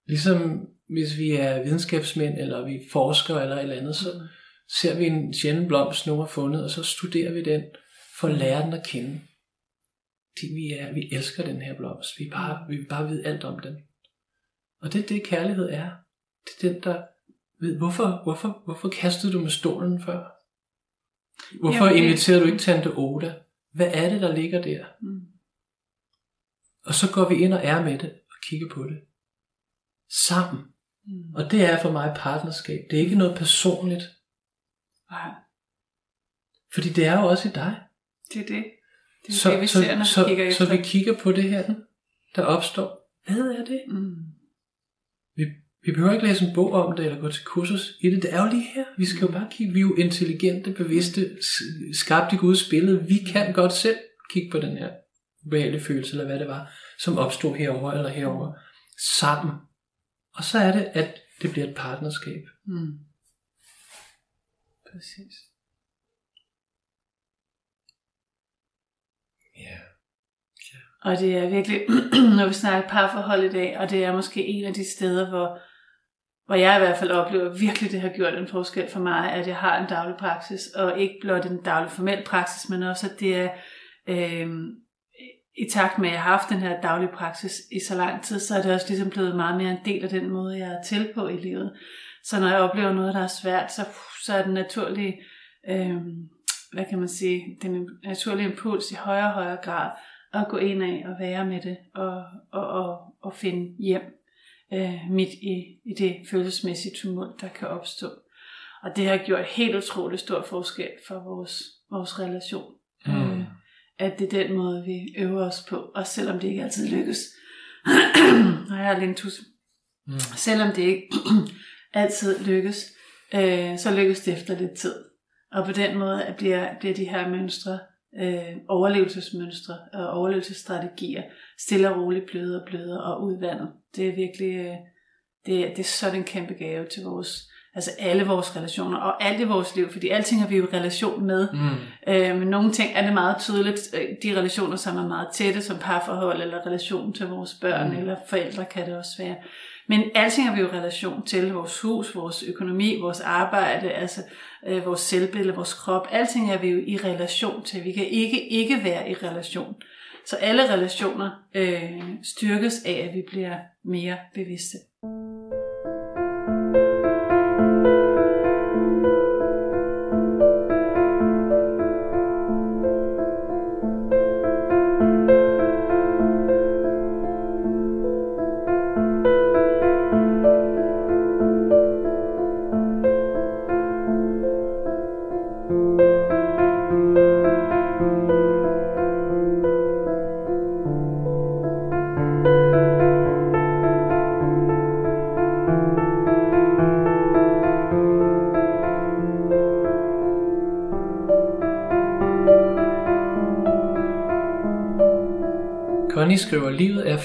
Ligesom hvis vi er videnskabsmænd, eller vi forsker eller et eller andet, så ser vi en sjælden blomst, nogen har fundet, og så studerer vi den, for at lære den at kende. Det, vi, er, vi elsker den her blomst. Vi, bare, vi vil bare vide alt om den. Og det er det, kærlighed er. Det er den, der ved, hvorfor, hvorfor, hvorfor kastede du med stolen før? Hvorfor
Jamen,
inviterer du ikke Tante Oda? Hvad er det, der ligger der?
Mm.
Og så går vi ind og er med det, og kigger på det. Sammen.
Mm.
Og det er for mig partnerskab. Det er ikke noget personligt.
Nej,
Fordi det er jo også i dig.
det er det. Det er
Så,
det, vi
så,
ser, når
så,
vi kigger
så,
efter.
vi kigger på det her, der opstår. Hvad er det?
Mm.
Vi, vi behøver ikke læse en bog om det, eller gå til kursus i det. Det er jo lige her. Vi skal jo bare kigge. Vi er jo intelligente, bevidste, skabt i Guds billede. Vi kan godt selv kigge på den her reelle følelse, eller hvad det var, som opstod herover eller herover sammen. Og så er det, at det bliver et partnerskab.
Mm. Præcis.
Ja.
Og det er virkelig, når vi snakker parforhold i dag, og det er måske en af de steder, hvor, hvor jeg i hvert fald oplever virkelig, det har gjort en forskel for mig, at jeg har en daglig praksis, og ikke blot en daglig formel praksis, men også at det er øh, i takt med, at jeg har haft den her daglige praksis i så lang tid, så er det også ligesom blevet meget mere en del af den måde, jeg er til på i livet. Så når jeg oplever noget, der er svært, så, så er den naturlige, øh, hvad kan man sige, den naturlige impuls i højere og højere grad at gå ind af og være med det og, og, og, og finde hjem øh, midt i, i det følelsesmæssige tumult, der kan opstå. Og det har gjort helt utrolig stor forskel for vores, vores relation.
Mm.
Øh, at det er den måde, vi øver os på, også selvom det ikke altid lykkes. Nej, jeg har lige en.
Mm.
Selvom det ikke altid lykkes, øh, så lykkes det efter lidt tid. Og på den måde bliver, bliver de her mønstre, øh, overlevelsesmønstre og overlevelsesstrategier, stille og roligt blødere og blødere og udvandet. Det er virkelig, øh, det, er- det er sådan en kæmpe gave til vores, altså alle vores relationer og alt i vores liv, fordi alting har vi jo i relation med.
Mm.
Øh, men nogle ting er det meget tydeligt, øh, de relationer, som er meget tætte, som parforhold, eller relation til vores børn,
mm.
eller forældre kan det også være. Men alting har vi jo relation til, vores hus, vores økonomi, vores arbejde, altså øh, vores selvbillede, vores krop, alting er vi jo i relation til. Vi kan ikke ikke være i relation. Så alle relationer øh, styrkes af, at vi bliver mere bevidste.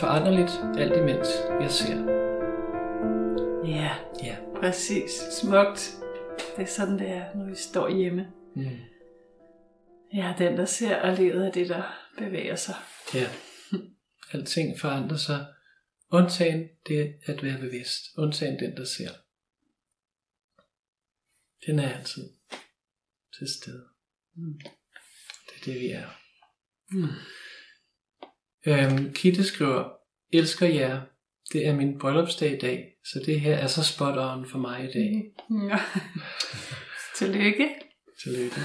Foranderligt, alt imens jeg ser.
Ja,
Ja.
præcis. Smukt. Det er sådan, det er, når vi står hjemme.
Mm.
Jeg er den, der ser, og livet er det, der bevæger sig.
Ja. Alting forandrer sig. Undtagen det at være bevidst. Undtagen den, der ser. Den er altid til stede.
Mm.
Det er det, vi er.
Mm.
Øhm, Kitte skriver, elsker jer. Det er min bryllupsdag i dag, så det her er så spot on for mig i dag.
Ja. Tillykke.
Tillykke.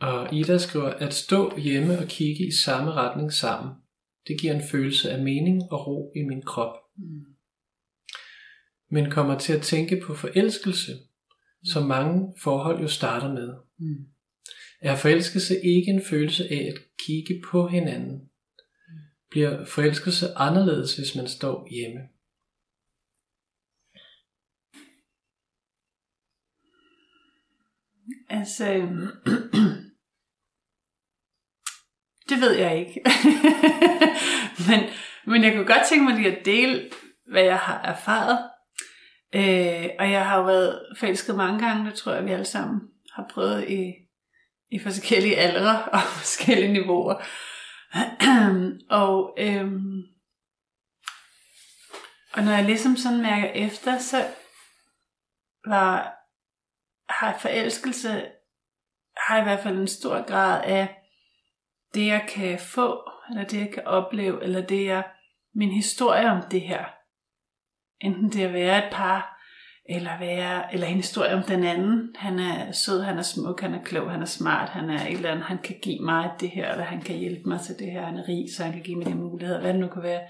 Og Ida skriver, at stå hjemme og kigge i samme retning sammen. Det giver en følelse af mening og ro i min krop.
Mm.
Men kommer til at tænke på forelskelse, som mange forhold jo starter med.
Mm.
Er forelskelse ikke en følelse af at kigge på hinanden? Bliver forelskelse anderledes, hvis man står hjemme?
Altså, øhm, det ved jeg ikke. men, men jeg kunne godt tænke mig lige at dele, hvad jeg har erfaret. Øh, og jeg har jo været forelsket mange gange, det tror jeg, vi alle sammen har prøvet i, i forskellige aldre og forskellige niveauer. og, øhm, og når jeg ligesom sådan mærker efter, så var, har forelskelse har i hvert fald en stor grad af det, jeg kan få, eller det, jeg kan opleve, eller det, jeg, min historie om det her. Enten det at være et par, eller, være, eller en historie om den anden. Han er sød, han er smuk, han er klog, han er smart, han er et eller andet, han kan give mig det her, eller han kan hjælpe mig til det her, han er rig, så han kan give mig de muligheder, hvad det nu kan være.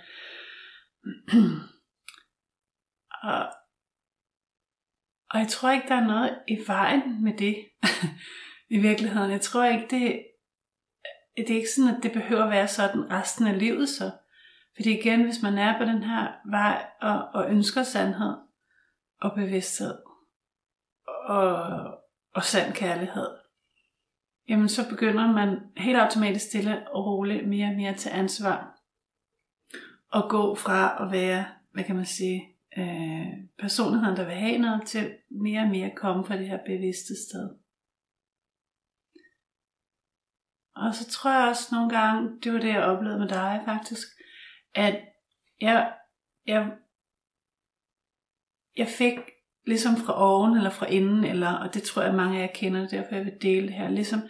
og, og jeg tror ikke, der er noget i vejen med det, i virkeligheden. Jeg tror ikke, det, det er ikke sådan, at det behøver at være sådan resten af livet så. Fordi igen, hvis man er på den her vej og, og ønsker sandhed og bevidsthed og, og sand kærlighed, jamen så begynder man helt automatisk stille og roligt mere og mere til ansvar og gå fra at være, hvad kan man sige, øh, personligheden, der vil have noget, til mere og mere komme fra det her bevidste sted. Og så tror jeg også nogle gange, det var det, jeg oplevede med dig faktisk, at jeg, jeg, jeg fik ligesom fra oven eller fra inden, eller, og det tror jeg mange af jer kender, derfor jeg vil dele det her, ligesom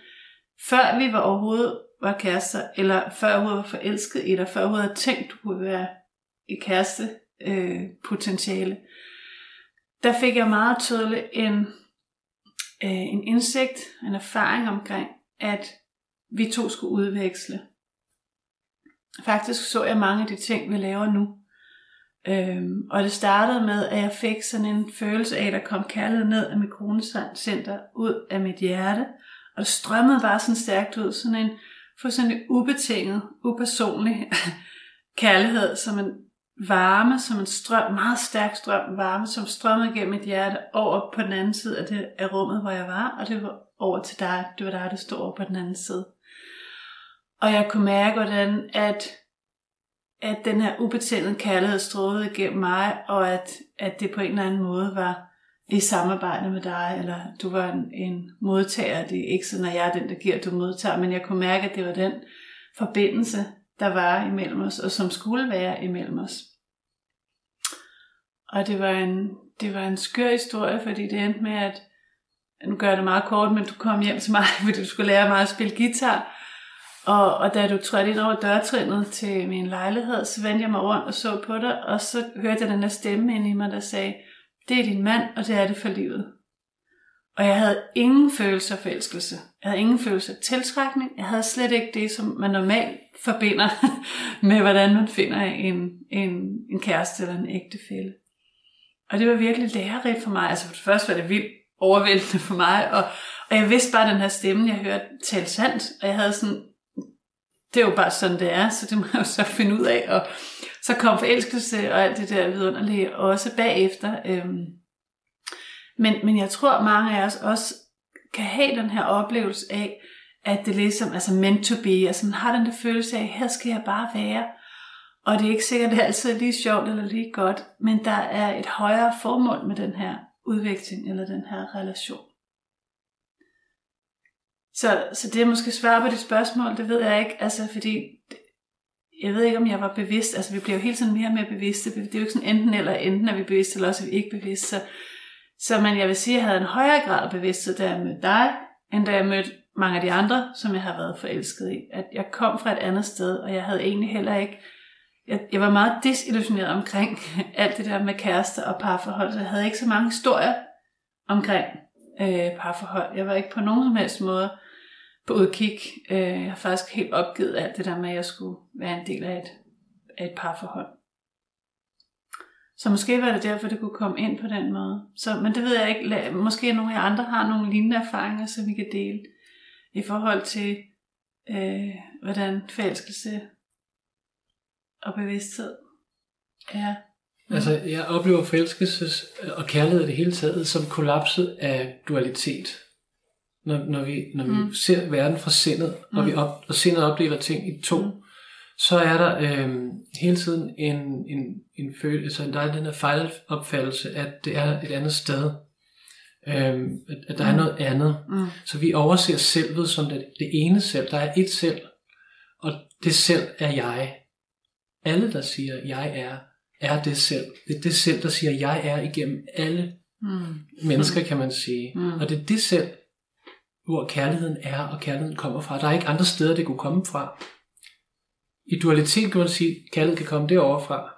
før vi var overhovedet var kærester, eller før jeg overhovedet var forelsket i dig, før jeg overhovedet havde tænkt, du kunne være i kæreste øh, potentiale, der fik jeg meget tydeligt en, øh, en indsigt, en erfaring omkring, at vi to skulle udveksle. Faktisk så jeg mange af de ting, vi laver nu. Øhm, og det startede med, at jeg fik sådan en følelse af, at der kom kærlighed ned af mit kronecenter, ud af mit hjerte. Og det strømmede bare sådan stærkt ud, sådan en fuldstændig ubetinget, upersonlig kærlighed, som en varme, som en strøm, meget stærk strøm, varme, som strømmede gennem mit hjerte over på den anden side af, det, af rummet, hvor jeg var, og det var over til dig, det var dig, der stod over på den anden side. Og jeg kunne mærke, hvordan at, at den her ubetingede kærlighed strålede igennem mig, og at, at det på en eller anden måde var i samarbejde med dig, eller du var en, en modtager. Det er ikke sådan, at jeg er den, der giver, du modtager, men jeg kunne mærke, at det var den forbindelse, der var imellem os, og som skulle være imellem os. Og det var en, det var en skør historie, fordi det endte med, at nu gør jeg det meget kort, men du kom hjem til mig, fordi du skulle lære mig at spille guitar. Og, og da du trådte ind over dørtrinnet til min lejlighed, så vendte jeg mig rundt og så på dig, og så hørte jeg den der stemme ind i mig, der sagde, det er din mand, og det er det for livet. Og jeg havde ingen følelse af forelskelse. Jeg havde ingen følelse af tiltrækning. Jeg havde slet ikke det, som man normalt forbinder med, hvordan man finder en, en, en kæreste eller en ægtefælle. Og det var virkelig lærerigt for mig. Altså for det første var det vildt overvældende for mig, og, og jeg vidste bare, at den her stemme, jeg hørte, talte sandt, og jeg havde sådan, det er jo bare sådan, det er, så det må jeg jo så finde ud af. Og så kom forelskelse og alt det der vidunderlige også bagefter. Øhm. Men, men jeg tror, mange af os også kan have den her oplevelse af, at det ligesom, altså meant to be, altså man har den der følelse af, her skal jeg bare være. Og det er ikke sikkert, at det er altid lige sjovt eller lige godt, men der er et højere formål med den her udvikling eller den her relation. Så, så det er måske svar på dit spørgsmål, det ved jeg ikke, altså fordi jeg ved ikke, om jeg var bevidst, altså vi bliver jo hele tiden mere og mere bevidste, det er jo ikke sådan enten eller. Enten er vi bevidste, eller også er vi ikke bevidste, så, så men jeg vil sige, at jeg havde en højere grad af bevidsthed, da jeg mødte dig, end da jeg mødte mange af de andre, som jeg har været forelsket i. At jeg kom fra et andet sted, og jeg havde egentlig heller ikke, jeg, jeg var meget desillusioneret omkring alt det der med kærester og parforhold, så jeg havde ikke så mange historier omkring øh, parforhold. Jeg var ikke på nogen som helst måde på udkig. Øh, jeg har faktisk helt opgivet alt det der med, at jeg skulle være en del af et, af et parforhold. Så måske var det derfor, det kunne komme ind på den måde. Så, men det ved jeg ikke. Måske nogle af andre har nogle lignende erfaringer, som vi kan dele i forhold til, øh, hvordan forelskelse og bevidsthed er.
Mm. Altså, jeg oplever forelskelse og kærlighed i det hele taget som kollapset af dualitet når, når vi, når vi mm. ser verden fra sindet, mm. og, vi op, og sindet opdeler ting i to, mm. så er der øh, hele tiden en, en, en følelse, altså der er den her fejlopfattelse, at det er et andet sted. Øh, at, at der mm. er noget andet. Mm. Så vi overser selvet som det, det ene selv. Der er et selv, og det selv er jeg. Alle, der siger, jeg er, er det selv. Det er det selv, der siger, jeg er igennem alle mm. mennesker, kan man sige. Mm. Og det er det selv, hvor kærligheden er, og kærligheden kommer fra. Der er ikke andre steder, det kunne komme fra. I dualitet kan man sige, at kærlighed kan komme derovre fra.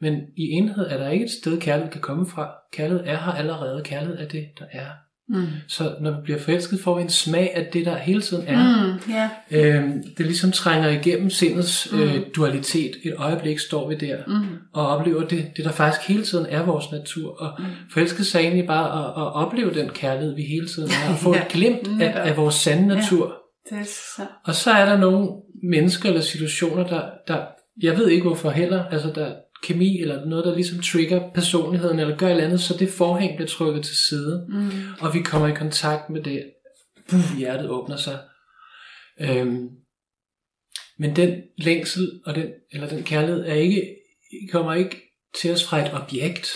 Men i enhed er der ikke et sted, kærlighed kan komme fra. Kærlighed er her allerede. Kærlighed er det, der er. Mm. Så når vi bliver forelsket, får vi en smag af det, der hele tiden er. Mm, yeah. øhm, det ligesom trænger igennem sindets mm. øh, dualitet. Et øjeblik står vi der mm. og oplever det, det, der faktisk hele tiden er vores natur. Og mm. forelsket sig egentlig bare at, at opleve den kærlighed, vi hele tiden er. Og få ja. et glimt af, af vores sande natur. Ja. Det er så. Og så er der nogle mennesker eller situationer, der, der jeg ved ikke hvorfor heller, altså der, kemi, eller noget, der ligesom trigger personligheden, eller gør et eller andet, så det forhæng bliver trykket til side, mm. og vi kommer i kontakt med det. Buh, hjertet åbner sig. Øhm, men den længsel, og den, eller den kærlighed, er ikke, kommer ikke til os fra et objekt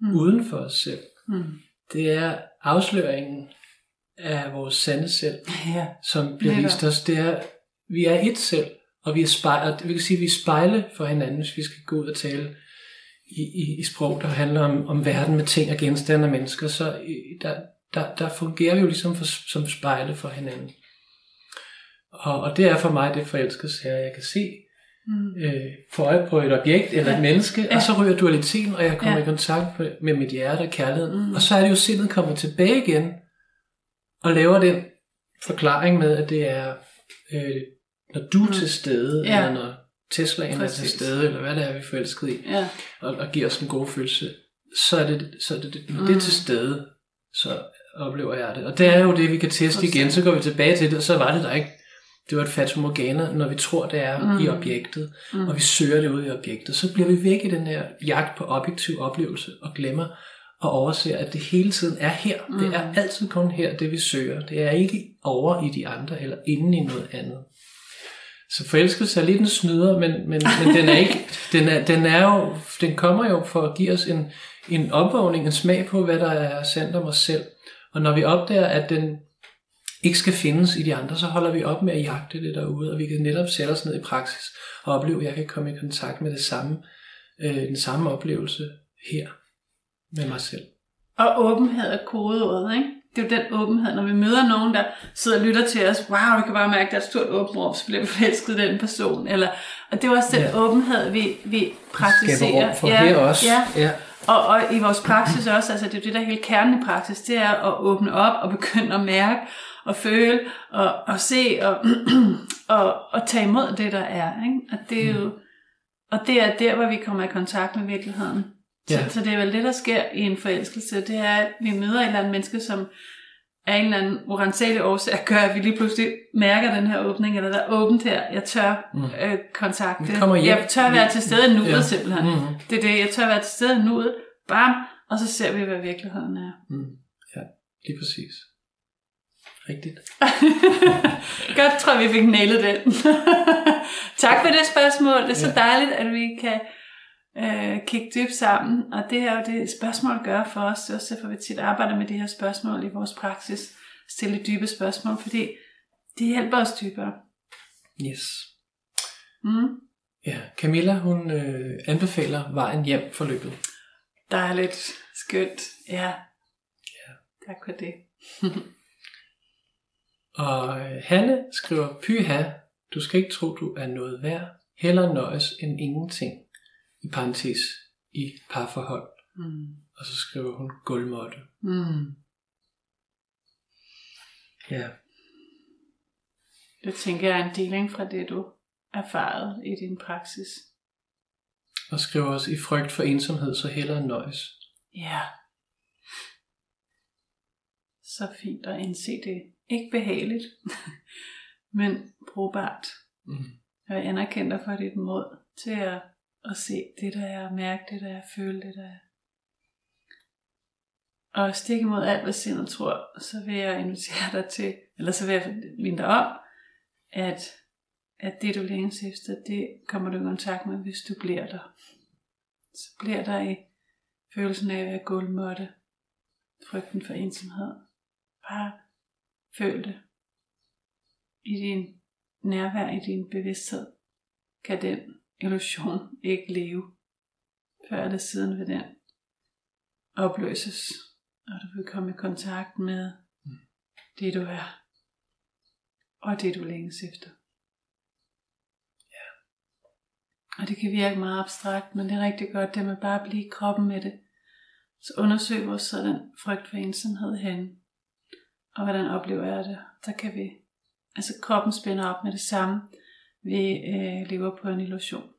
mm. uden for os selv. Mm. Det er afsløringen af vores sande selv, ja. som bliver vist os. Det er, vi er et selv, og vi er spejle, vi kan sige, at vi er spejle for hinanden, hvis vi skal gå ud og tale i, i, i sprog, der handler om, om verden med ting og genstande og mennesker, så der, der, der fungerer vi jo ligesom for, som spejle for hinanden. Og, og det er for mig det forelskes her, jeg kan se mm. øh, for øje på et objekt eller ja. et menneske, ja. og så ryger dualiteten, og jeg kommer ja. i kontakt med, med mit hjerte og kærligheden. Mm. Og så er det jo sindet kommer tilbage igen, og laver den forklaring med, at det er øh, når du er mm. til stede, ja. eller når Teslaen er til stede, eller hvad det er, vi er forelsket i, ja. og, og giver os en god følelse, så er det, så er det, det, mm. det er til stede, så oplever jeg det. Og det er jo det, vi kan teste igen, så går vi tilbage til det, og så var det der ikke. Det var et fatum organa, når vi tror, det er mm. i objektet, mm. og vi søger det ud i objektet, så bliver vi væk i den her jagt på objektiv oplevelse, og glemmer og overser, at det hele tiden er her. Mm. Det er altid kun her, det vi søger. Det er ikke over i de andre, eller inde i noget andet. Så forelskelse er lidt en snyder, men, men, men den er ikke, den er, den er jo, den kommer jo for at give os en, en opvågning, en smag på, hvad der er sandt om os selv. Og når vi opdager, at den ikke skal findes i de andre, så holder vi op med at jagte det derude, og vi kan netop sætte os ned i praksis og opleve, at jeg kan komme i kontakt med det samme, øh, den samme oplevelse her med mig selv.
Og åbenhed er kodeordet, ikke? Det er jo den åbenhed, når vi møder nogen, der sidder og lytter til os, wow, vi kan bare mærke, at der er et stort åbent rum, så bliver forelsket den person. Eller, og det er også den ja. åbenhed, vi, vi praktiserer.
Rum for ja, her også.
Ja. ja. Og, og i vores praksis også, altså det er det, der er hele kernen i praksis, det er at åbne op og begynde at mærke og føle og, og se og, og, og tage imod det, der er. Ikke? Og, det er jo, mm. og det er der, hvor vi kommer i kontakt med virkeligheden. Ja. Så, så det er vel det, der sker i en forelskelse, det er, at vi møder et eller andet menneske, som af en eller anden uransagelig årsag gør, at vi lige pludselig mærker den her åbning, eller der er åbent her, jeg tør mm. øh, kontakte. Jeg tør være til stede nu, ja. simpelthen. Mm. Det er det, jeg tør være til stede nu, bam, og så ser vi, hvad virkeligheden er.
Mm. Ja, lige præcis. Rigtigt.
Godt, tror vi fik nailet den. tak for det spørgsmål. Det er så dejligt, at vi kan øh, kigge dybt sammen. Og det er jo det, spørgsmål gør for os. Det er også derfor, vi tit arbejder med de her spørgsmål i vores praksis. Stille dybe spørgsmål, fordi det hjælper os dybere.
Yes. Mm. Ja, Camilla, hun øh, anbefaler vejen hjem for løbet.
Dejligt. Skønt. Ja. ja. Tak for det.
og øh, Hanne skriver, pyha, du skal ikke tro, du er noget værd. Heller nøjes end ingenting i parentes, i parforhold. Mm. Og så skriver hun gulvmåtte. Mm. Ja.
Det tænker jeg er en deling fra det, du erfaret i din praksis.
Og skriver også, i frygt for ensomhed, så hellere nøjes.
Ja. Så fint at indse det. Ikke behageligt, men brugbart. Mm. Jeg anerkender for dit mod til at og se det, der er, mærke det, der er, føle det, der er. Og stik imod alt, hvad sindet tror, så vil jeg invitere dig til, eller så vil jeg minde dig om, at at det du længes efter, det kommer du i kontakt med, hvis du bliver der. Så bliver der i følelsen af at være gulvmåtte, frygten for ensomhed. Bare føl det. I din nærvær, i din bevidsthed, kan den illusion ikke leve, før eller siden ved den opløses, og du vil komme i kontakt med det du er, og det du længes efter. Og det kan virke meget abstrakt, men det er rigtig godt, det med bare at blive i kroppen med det. Så undersøg, hvor så den frygt for ensomhed hen. Og hvordan oplever jeg det? Så kan vi, altså kroppen spænder op med det samme. Vi øh, lever på en illusion.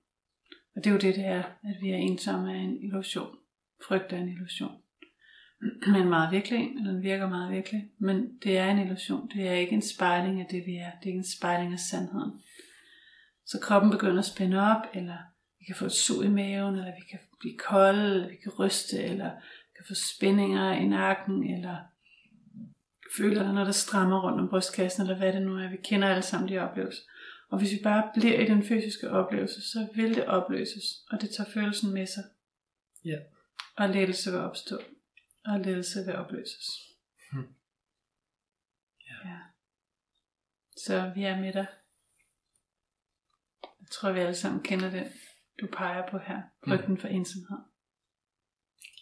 Og det er jo det, det er, at vi er ensomme af en illusion. Frygt er en illusion. Men meget virkelig, eller den virker meget virkelig. Men det er en illusion. Det er ikke en spejling af det, vi er. Det er ikke en spejling af sandheden. Så kroppen begynder at spænde op, eller vi kan få et sug i maven, eller vi kan blive kolde, eller vi kan ryste, eller vi kan få spændinger i nakken, eller føler der noget, der strammer rundt om brystkassen, eller hvad det nu er. Vi kender alle sammen de oplevelser. Og hvis vi bare bliver i den fysiske oplevelse, så vil det opløses, og det tager følelsen med sig.
Ja.
Og lettelse vil opstå, og lettelse vil opløses.
Hmm.
Ja. ja. Så vi er med dig. Jeg tror, vi alle sammen kender den, du peger på her. Frygten for ensomhed.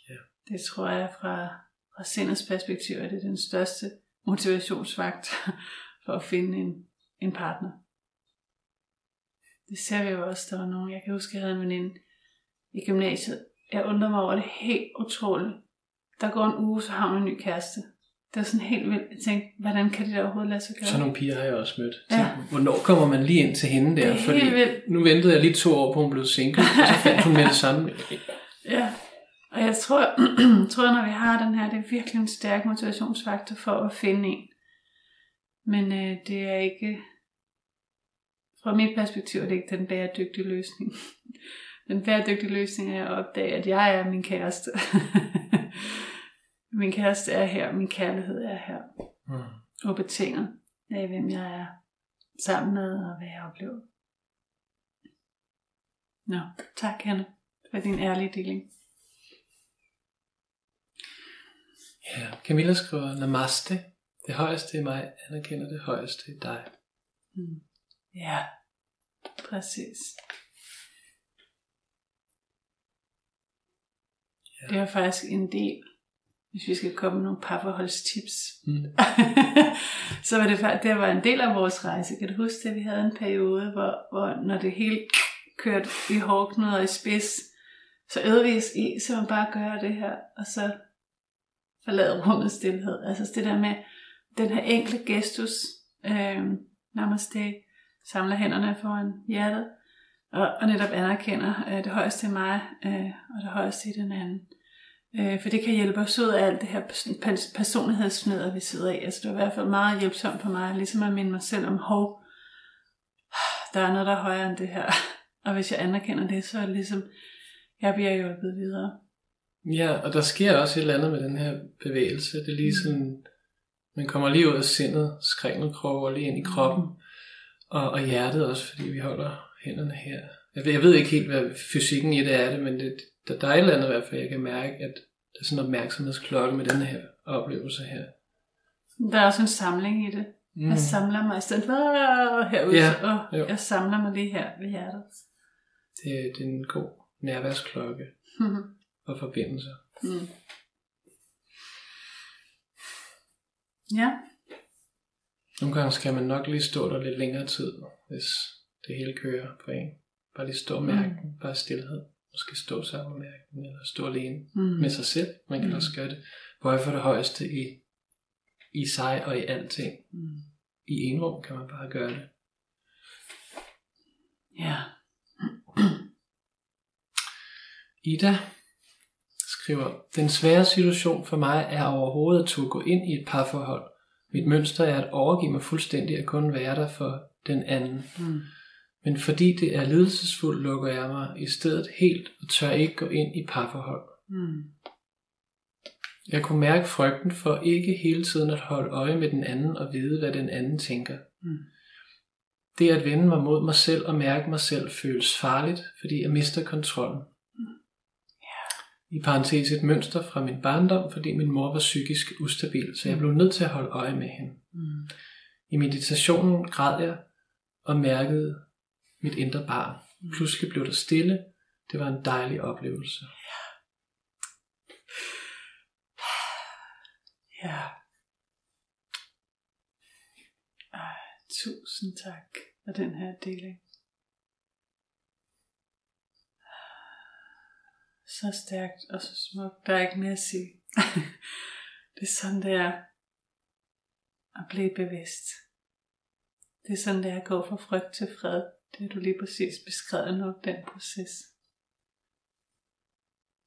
Ja.
Det tror jeg fra, fra sindets perspektiv, at det er den største motivationsfaktor for at finde en, en partner. Det ser vi jo også, der var nogen. Jeg kan huske, jeg havde en veninde i gymnasiet. Jeg undrer mig over det helt utroligt. Der går en uge, så har hun en ny kæreste. Det er sådan helt vildt. Jeg tænkte, hvordan kan det der overhovedet lade sig gøre?
Sådan nogle piger har jeg også mødt.
Ja.
Ja. Hvornår kommer man lige ind til hende der?
Det er
Fordi
helt vildt.
nu ventede jeg lige to år på, at hun blev single, og så fandt hun med det samme.
Ja, og jeg tror, tror, når vi har den her, det er virkelig en stærk motivationsfaktor for at finde en. Men øh, det er ikke, fra mit perspektiv, er det ikke den bæredygtige løsning. Den bæredygtige løsning er at opdage, at jeg er min kæreste. min kæreste er her, min kærlighed er her.
Mm.
Og betinget af, hvem jeg er sammen med, og hvad jeg oplever. Nå, tak Hanne, for din ærlige deling.
Ja, Camilla skriver, Namaste. Det højeste i mig anerkender det højeste i dig.
Mm. Ja, præcis.
Ja.
Det er faktisk en del, hvis vi skal komme med nogle parforholdstips.
Mm.
så var det faktisk, det var en del af vores rejse. Kan du huske det? Vi havde en periode, hvor, hvor når det hele kørte i hårdknuder og i spids, så øvede vi os i, så man bare gøre det her, og så forlade rummet stillhed. Altså det der med den her enkle gestus, øh, namaste, samler hænderne foran hjertet, og, og netop anerkender øh, det højeste i mig, øh, og det højeste i den anden. Øh, for det kan hjælpe os ud af alt det her pers- pers- vi sidder i. Altså det var i hvert fald meget hjælpsomt for mig, ligesom at minde mig selv om, hov, der er noget, der er højere end det her. Og hvis jeg anerkender det, så er det ligesom, jeg bliver hjulpet videre.
Ja, og der sker også et eller andet med den her bevægelse. Det er lige sådan, man kommer lige ud af sindet, skringelkrog og lige ind i kroppen. Og, og hjertet også, fordi vi holder hænderne her. Jeg ved, jeg ved ikke helt, hvad fysikken i det er det, men det, der, der er et eller andet i hvert fald, jeg kan mærke, at der er sådan en opmærksomhedsklokke med den her oplevelse her.
Der er også en samling i det. Mm. Jeg samler mig i stedet for
Ja,
og
jo.
jeg samler mig lige her ved hjertet.
Det, det er en god nærværsklokke og forbindelse.
mm. Ja,
Nogle gange skal man nok lige stå der lidt længere tid, hvis det hele kører på en. Bare lige stå og mærke den, bare stillhed. Måske stå sammen og mærke den, eller stå alene
mm.
med sig selv. Man kan
Mm.
også gøre det. Bøje for det højeste i, i sig og i alting.
Mm.
I en rum kan man bare gøre det.
ja.
Ida skriver, den svære situation for mig er overhovedet at turde gå ind i et parforhold. Mit mønster er at overgive mig fuldstændig at kun være der for den anden.
Mm.
Men fordi det er lidelsesfuldt, lukker jeg mig i stedet helt og tør ikke gå ind i parforhold.
Mm.
Jeg kunne mærke frygten for ikke hele tiden at holde øje med den anden og vide, hvad den anden tænker.
Mm.
det at vende mig mod mig selv og mærke mig selv føles farligt, fordi jeg mister kontrollen. I parentes et mønster fra min barndom, fordi min mor var psykisk ustabil, så jeg blev nødt til at holde øje med hende.
Mm.
I meditationen græd jeg og mærkede mit indre barn. Pludselig blev der stille. Det var en dejlig oplevelse.
Ja. Ej, tusind tak for den her deling. Så stærkt og så smukt. Der er ikke mere at sige. det er sådan, det er at blive bevidst. Det er sådan, det er at gå fra frygt til fred. Det har du lige præcis beskrevet nu, den proces.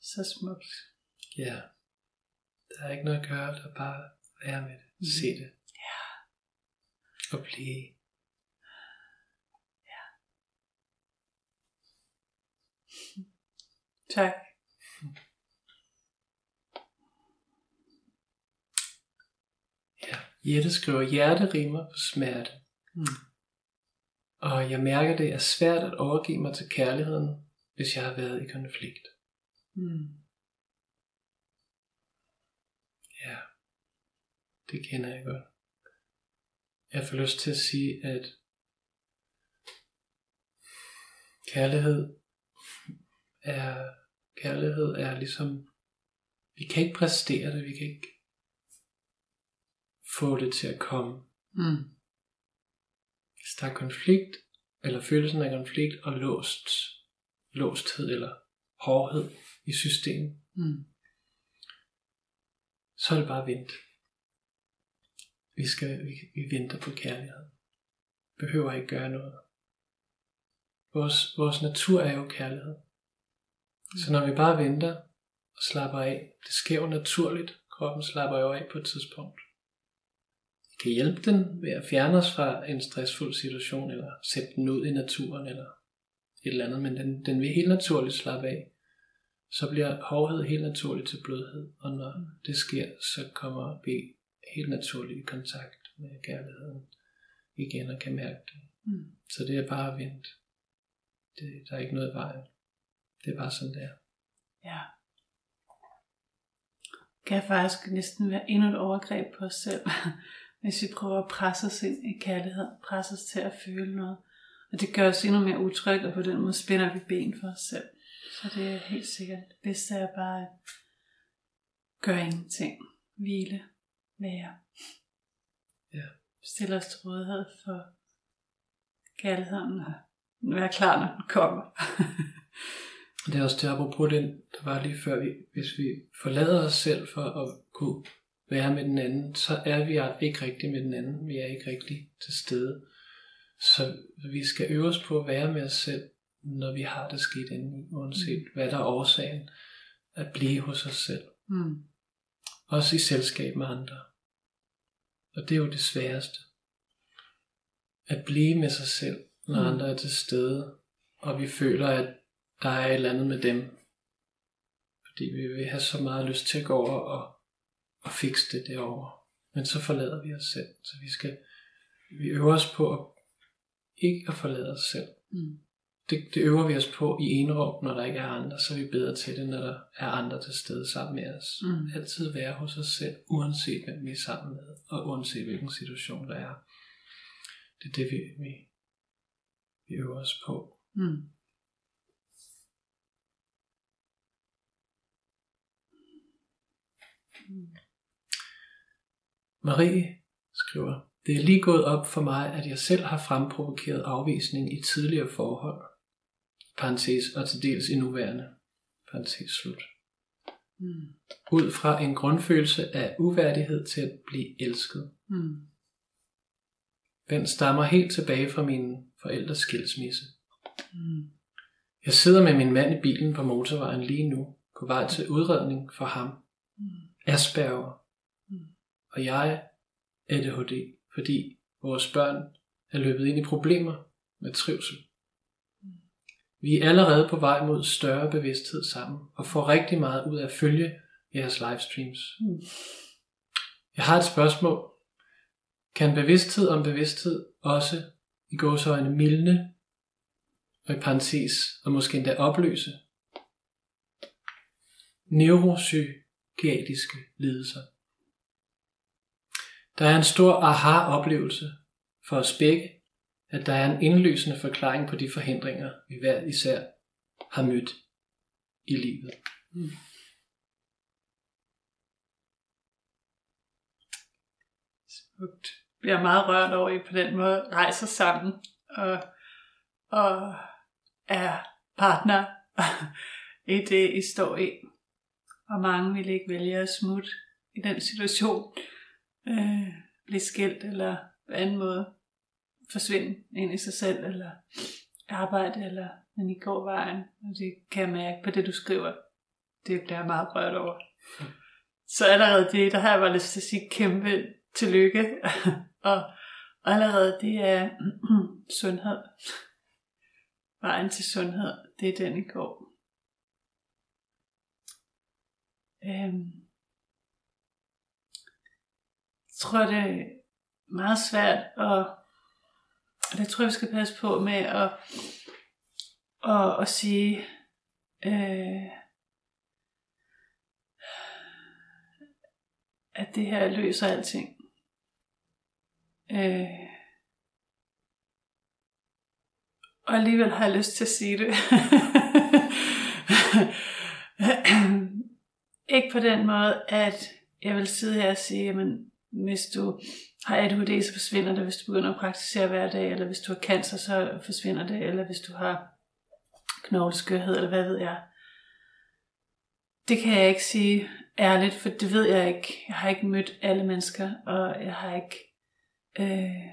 Så smukt.
Ja. Der er ikke noget at gøre, der er bare være med det. Se det.
Ja.
Og blive.
Tak.
Ja. Jette skriver, hjerte rimer på smerte.
Mm.
Og jeg mærker, det er svært at overgive mig til kærligheden, hvis jeg har været i konflikt.
Mm.
Ja, det kender jeg godt. Jeg får lyst til at sige, at kærlighed er, kærlighed er ligesom, vi kan ikke præstere det, vi kan ikke få det til at komme.
Mm.
Hvis der er konflikt, eller følelsen af konflikt og låst, låsthed eller hårdhed i systemet,
Mm.
så er det bare vent. Vi, skal, vi, vi venter på kærlighed. Behøver ikke gøre noget. Vores, vores natur er jo kærlighed. Så når vi bare venter og slapper af, det sker jo naturligt. Kroppen slapper jo af på et tidspunkt. Kan hjælpe den ved at fjerne os fra en stressfuld situation, eller sætte den ud i naturen, eller et eller andet, men den, den vil helt naturligt slappe af. Så bliver hårdhed helt naturligt til blødhed, og når det sker, så kommer vi helt naturligt i kontakt med kærligheden igen og kan mærke det.
Mm.
Så det er bare at vente. Det, der er ikke noget i vejen. Det er bare sådan, det er.
Ja. Kan faktisk næsten være endnu et overgreb på os selv, hvis vi prøver at presse os ind i kærlighed, presse os til at føle noget. Og det gør os endnu mere utrygge, og på den måde spænder vi ben for os selv. Så det er helt sikkert. Det bedste er bare at gøre ingenting. Hvile. Være.
Ja.
Stille os til rådighed for kærligheden og være klar, når den kommer.
Det er også det, apropos den, der var lige før, vi, hvis vi forlader os selv for at kunne være med den anden, så er vi ikke rigtig med den anden. Vi er ikke rigtig til stede. Så vi skal øve os på at være med os selv, når vi har det skidt inde i, uanset hvad der er årsagen, at blive hos os selv.
Mm.
Også i selskab med andre. Og det er jo det sværeste. At blive med sig selv, når
Mm.
andre er til stede, og vi føler, at der er et eller andet med dem. Fordi vi vil have så meget lyst til at gå over og, og fikse det derovre. Men så forlader vi os selv. Så vi skal vi øver os på at ikke at forlade os selv.
Mm.
Det, det øver vi os på i enrum, når der ikke er andre, så er vi bedre til det, når der er andre til stede sammen med os.
Mm.
Altid være hos os selv, uanset hvem vi er sammen med, og uanset hvilken situation der er. Det er det, vi, vi, vi øver os på.
Mm.
Marie skriver, det er lige gået op for mig, at jeg selv har fremprovokeret afvisning i tidligere forhold. Parentes og til dels i nuværende. Parentes slut.
Mm.
Ud fra en grundfølelse af uværdighed til at blive elsket.
Mm.
Den stammer helt tilbage fra mine forældres skilsmisse.
Mm.
Jeg sidder med min mand i bilen på motorvejen lige nu, på vej til udredning for ham.
Mm.
Asperger. Og jeg ADHD, fordi vores børn er løbet ind i problemer med trivsel. Vi er allerede på vej mod større bevidsthed sammen, og får rigtig meget ud af at følge jeres livestreams.
Mm.
Jeg har et spørgsmål. Kan bevidsthed om bevidsthed også i gåsøjne mildne, og i parentes, og måske endda opløse, neuropsykiatriske lidelser. Der er en stor aha-oplevelse for os begge, at der er en indløsende forklaring på de forhindringer, vi hver især har mødt i livet. Mm.
Smukt. Vi er meget rørt over, at I på den måde rejser sammen og, og er partner i det, I står i. Og mange vil ikke vælge at smutte i den situation, øh, blive skilt eller på anden måde forsvinde ind i sig selv, eller arbejde, eller men I går vejen, og det kan jeg mærke på det, du skriver. Det bliver jeg meget rørt over. Så allerede det, der har jeg bare lyst til at sige kæmpe tillykke. og allerede det er sundhed. Vejen til sundhed, det er den, I går. Øhm. Jeg tror, det er meget svært at og det tror jeg, vi skal passe på med at, at, at sige, øh, at det her løser alting. Øh, og alligevel har jeg lyst til at sige det. Ikke på den måde, at jeg vil sidde her og sige, jamen, hvis du har ADHD, så forsvinder det, hvis du begynder at praktisere hver dag, eller hvis du har cancer, så forsvinder det, eller hvis du har knogleskørhed, eller hvad ved jeg. Det kan jeg ikke sige ærligt, for det ved jeg ikke. Jeg har ikke mødt alle mennesker, og jeg har ikke øh,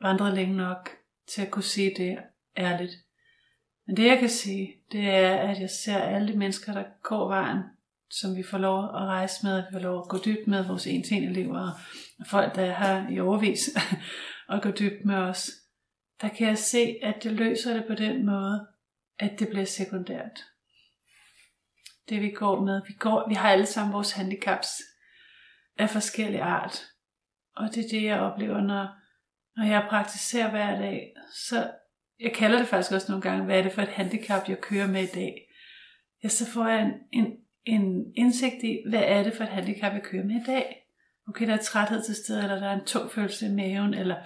vandret længe nok til at kunne sige det ærligt. Men det jeg kan sige, det er, at jeg ser alle de mennesker, der går vejen, som vi får lov at rejse med, vi får lov at gå dybt med vores en til elever, og folk, der er i overvis, og gå dybt med os, der kan jeg se, at det løser det på den måde, at det bliver sekundært. Det vi går med, vi, går, vi har alle sammen vores handicaps af forskellige art. Og det er det, jeg oplever, når, når jeg praktiserer hver dag. Så jeg kalder det faktisk også nogle gange, hvad er det for et handicap, jeg kører med i dag. Ja, så får jeg en, en en indsigt i, hvad er det for et handicap, jeg kører med i dag. Okay, der er træthed til stede, eller der er en tung følelse i maven, eller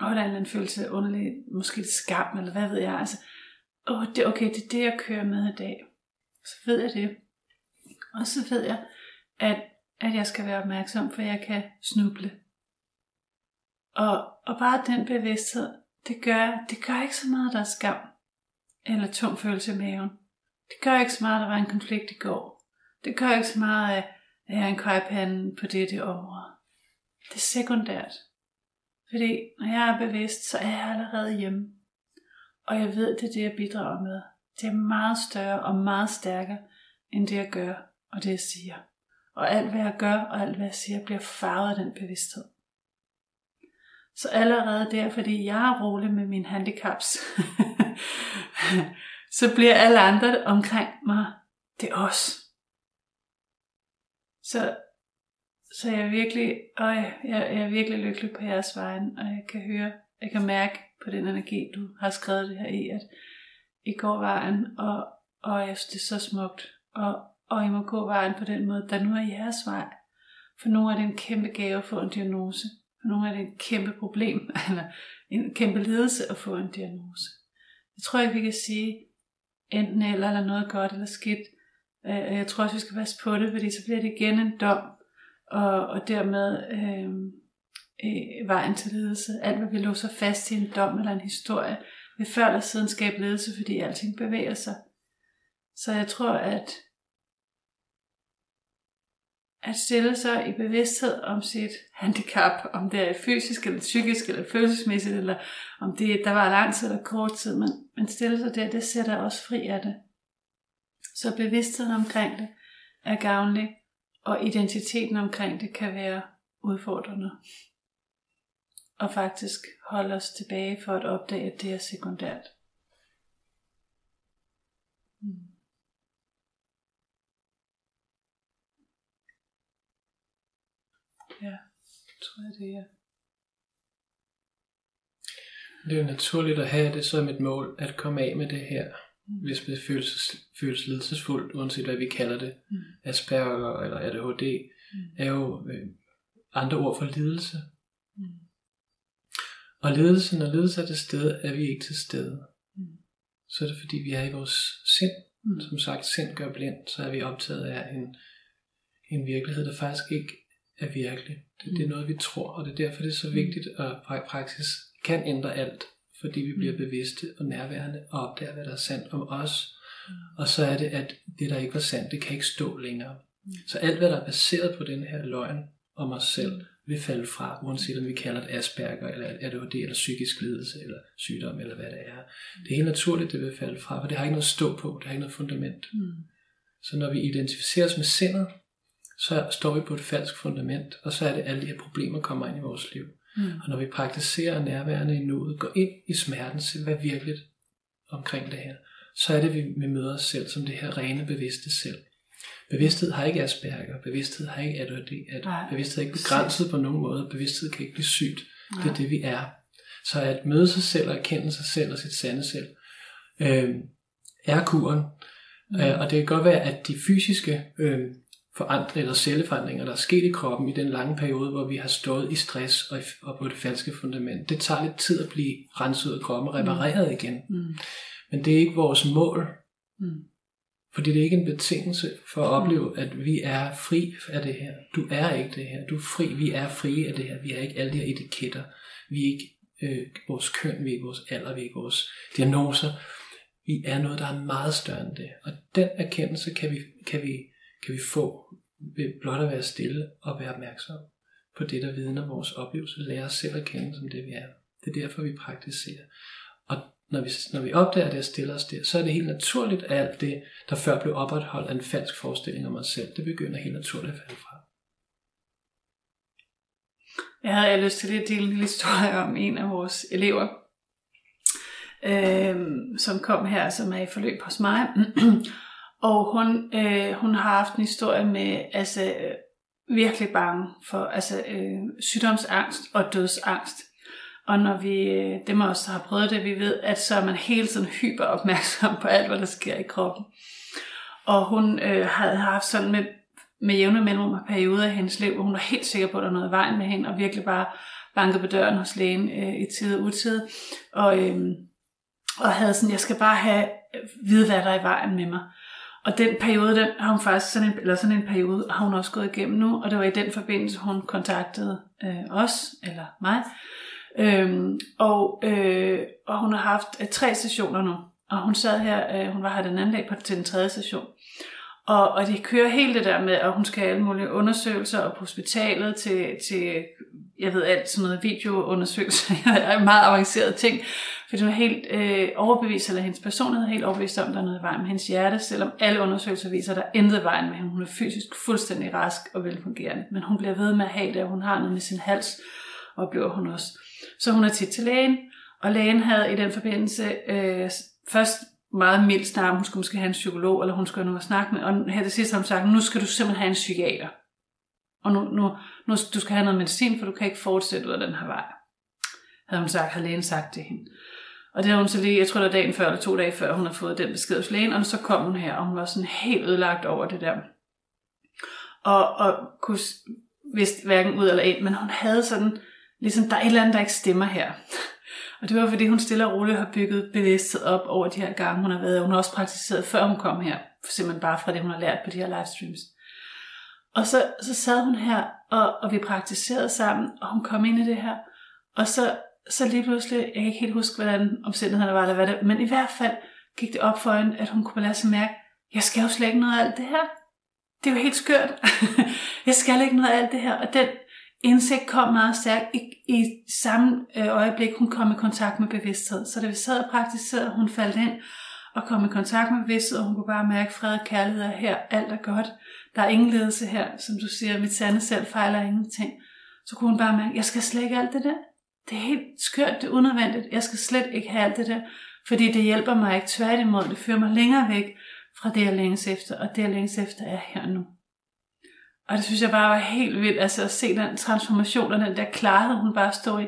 åh, der er en eller anden følelse underlig, måske lidt skam, eller hvad ved jeg. Altså, åh, det, okay, det er det, jeg kører med i dag. Så ved jeg det. Og så ved jeg, at, at jeg skal være opmærksom, for jeg kan snuble. Og, og bare den bevidsthed, det gør, det gør ikke så meget, der er skam, eller tung følelse i maven. Det gør ikke så meget, der var en konflikt i går. Det gør ikke så meget, øh, at jeg er en kajpande på det det område. Det er sekundært. Fordi når jeg er bevidst, så er jeg allerede hjemme. Og jeg ved, det er det, jeg bidrager med. Det er meget større og meget stærkere, end det jeg gør og det jeg siger. Og alt hvad jeg gør og alt hvad jeg siger, bliver farvet af den bevidsthed. Så allerede der, fordi jeg er rolig med mine handicaps, så bliver alle andre omkring mig, det er os. Så, så jeg er virkelig, øj, jeg, jeg er virkelig lykkelig på jeres vejen, og jeg kan høre, jeg kan mærke på den energi, du har skrevet det her i, at I går vejen, og, og jeg synes, det er så smukt, og, og I må gå vejen på den måde, der nu er jeres vej. For nogle er det en kæmpe gave at få en diagnose. For nogle er det et kæmpe problem, eller en kæmpe ledelse at få en diagnose. Jeg tror ikke, vi kan sige enten eller, eller noget godt eller skidt. Øh, jeg tror også, vi skal passe på det, fordi så bliver det igen en dom, og, og dermed øh, øh, vejen til ledelse. Alt, hvad vi låser fast i en dom eller en historie, vil før eller siden skabe ledelse, fordi alting bevæger sig. Så jeg tror, at at stille sig i bevidsthed om sit handicap, om det er fysisk eller psykisk eller følelsesmæssigt, eller om det der var lang tid eller kort tid, men, men stille sig der, det sætter også fri af det. Så bevidstheden omkring det er gavnlig, og identiteten omkring det kan være udfordrende. Og faktisk holde os tilbage for at opdage, at det er sekundært. Hmm. Ja, tror jeg det er.
Det er jo naturligt at have det som et mål, at komme af med det her, hvis det føles, føles lidelsesfuldt, uanset hvad vi kalder det.
Mm.
Asperger eller ADHD
Mm.
er jo øh, andre ord for lidelse.
Mm.
Og lidelse, når lidelse er til stede, er vi ikke til stede.
Mm.
Så er det fordi, vi er i vores sind.
Mm.
Som sagt, sind gør blind, så er vi optaget af en, en virkelighed, der faktisk ikke er virkelig. Det, det er
Mm.
noget, vi tror, og det er derfor, det er så vigtigt, at pra- praksis kan ændre alt, fordi vi bliver
Mm.
bevidste og nærværende og opdager, hvad der er sandt om os.
Mm.
Og så er det, at det, der ikke var sandt, det kan ikke stå længere.
Mm.
Så alt, hvad der er baseret på den her løgn om os selv, vil falde fra, uanset om vi kalder det Asperger, eller ADHD, eller psykisk lidelse, eller sygdom, eller hvad det er. Det er helt naturligt, det vil falde fra, for det har ikke noget at stå på, det har ikke noget fundament.
Mm.
Så når vi identificerer os med sindet, så står vi på et falsk fundament, og så er det, at alle de her problemer kommer ind i vores liv.
Mm.
Og når vi praktiserer nærværende i nuet, går ind i smerten, ser hvad virkeligt omkring det her, så er det, vi vi møder os selv som det her rene, bevidste selv. Bevidsthed har ikke Asperger, bevidsthed har ikke ADHD, at
Nej.
bevidsthed er ikke begrænset på nogen måde, bevidsthed kan ikke blive sygt. Det er
Nej.
det, vi er. Så at møde sig selv og erkende sig selv og sit sande selv, øh, er kuren. Mm. Øh, og det kan godt være, at de fysiske øh, forandringer eller celleforandringer, der er sket i kroppen i den lange periode, hvor vi har stået i stress og, i, og på det falske fundament, det tager lidt tid at blive renset ud af kroppen og repareret igen.
Mm.
Men det er ikke vores mål,
Mm.
fordi det er ikke en betingelse for at opleve, at vi er fri af det her. Du er ikke det her. Du er fri. Vi er frie af det her. Vi er ikke alle de her etiketter. Vi er ikke øh, vores køn, vi er ikke vores alder, vi er ikke vores diagnoser. Vi er noget, der er meget større end det. Og den erkendelse kan vi, kan vi, kan vi få ved blot at være stille og være opmærksom på det, der vidner vores oplevelse. Lære os selv at kende som det, vi er. Det er derfor, vi praktiserer. Og når vi, når vi opdager det og stiller os der, så er det helt naturligt, at alt det, der før blev opretholdt af en falsk forestilling om os selv, det begynder helt naturligt at falde fra.
Jeg havde jeg lyst til lige at dele en lille historie om en af vores elever, øh, som kom her, som er i forløb hos mig. og hun, øh, hun har haft en historie med altså, øh, virkelig bange for altså, øh, sygdomsangst og dødsangst. Og når vi, øh, dem af os, der har prøvet det, vi ved, at så er man hele tiden hyper opmærksom på alt, hvad der sker i kroppen. Og hun øh, havde haft sådan med, med jævne mellemrum og perioder i hendes liv, hvor hun var helt sikker på, at der var noget i vejen med hende, og virkelig bare bankede på døren hos lægen øh, i tid og utid. Og, øh, og havde sådan, jeg skal bare have øh, vide, hvad der er i vejen med mig. Og den periode, den har hun faktisk sådan en, eller sådan en periode, har hun også gået igennem nu, og det var i den forbindelse, hun kontaktede øh, os, eller mig. Øhm, og, øh, og hun har haft øh, tre sessioner nu, og hun sad her, øh, hun var her den anden dag på, til den tredje session. Og, og det kører helt det der med, at hun skal have alle mulige undersøgelser og på hospitalet til, til jeg ved alt, sådan noget videoundersøgelser, meget avancerede ting, fordi hun er helt øh, overbevist, eller hendes personlighed er helt overbevist om, at der er noget i vejen med hendes hjerte, selvom alle undersøgelser viser, at der er intet i vejen med hende. Hun er fysisk fuldstændig rask og velfungerende, men hun bliver ved med at have det, og hun har noget med sin hals, og bliver hun også. Så hun er tit til lægen, og lægen havde i den forbindelse øh, først meget mildt snart, hun skulle måske have en psykolog, eller hun skulle have noget at snakke med, og her til sidst har hun sagt, nu skal du simpelthen have en psykiater. Og nu, nu, nu du skal have noget medicin, for du kan ikke fortsætte ud af den her vej. Havde hun sagt, havde lægen sagt til hende. Og det havde hun så lige, jeg tror det var dagen før, eller to dage før, hun har fået den besked hos lægen, og så kom hun her, og hun var sådan helt ødelagt over det der. Og, og kunne vidste hverken ud eller ind, men hun havde sådan, ligesom der er et eller andet, der ikke stemmer her. Og det var fordi, hun stille og roligt har bygget bevidsthed op over de her gange, hun har været. Hun har også praktiseret, før hun kom her. Simpelthen bare fra det, hun har lært på de her livestreams. Og så, så sad hun her, og, og vi praktiserede sammen, og hun kom ind i det her. Og så, så lige pludselig, jeg kan ikke helt huske, hvordan omstændighederne var, eller hvad det, men i hvert fald gik det op for hende, at hun kunne lade sig mærke, jeg skal jo slet ikke noget af alt det her. Det er jo helt skørt. jeg skal ikke noget af alt det her. Og den indsigt kom meget stærkt i, i samme øh, øjeblik, hun kom i kontakt med bevidsthed. Så da vi sad og praktiserede, hun faldt ind og kom i kontakt med bevidsthed, og hun kunne bare mærke, fred og kærlighed er her, alt er godt. Der er ingen ledelse her, som du siger, mit sande selv fejler ingenting. Så kunne hun bare mærke, jeg skal slet ikke alt det der. Det er helt skørt, det er unødvendigt. Jeg skal slet ikke have alt det der, fordi det hjælper mig ikke. Tværtimod, det fører mig længere væk fra det, jeg længes efter, og det, jeg længes efter, er her nu. Og det synes jeg bare var helt vildt, altså at se den transformation og den der klarhed, hun bare stod i.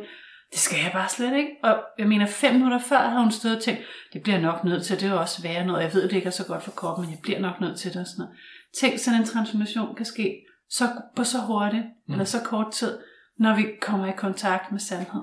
det skal jeg bare slet ikke. Og jeg mener, fem minutter før havde hun stået og tænkt, det bliver nok nødt til, det er jo også værre noget. Jeg ved, det ikke er så godt for kroppen, men jeg bliver nok nødt til det og sådan noget. Tænk, sådan en transformation kan ske så, på så hurtigt, mm. eller så kort tid, når vi kommer i kontakt med sandhed.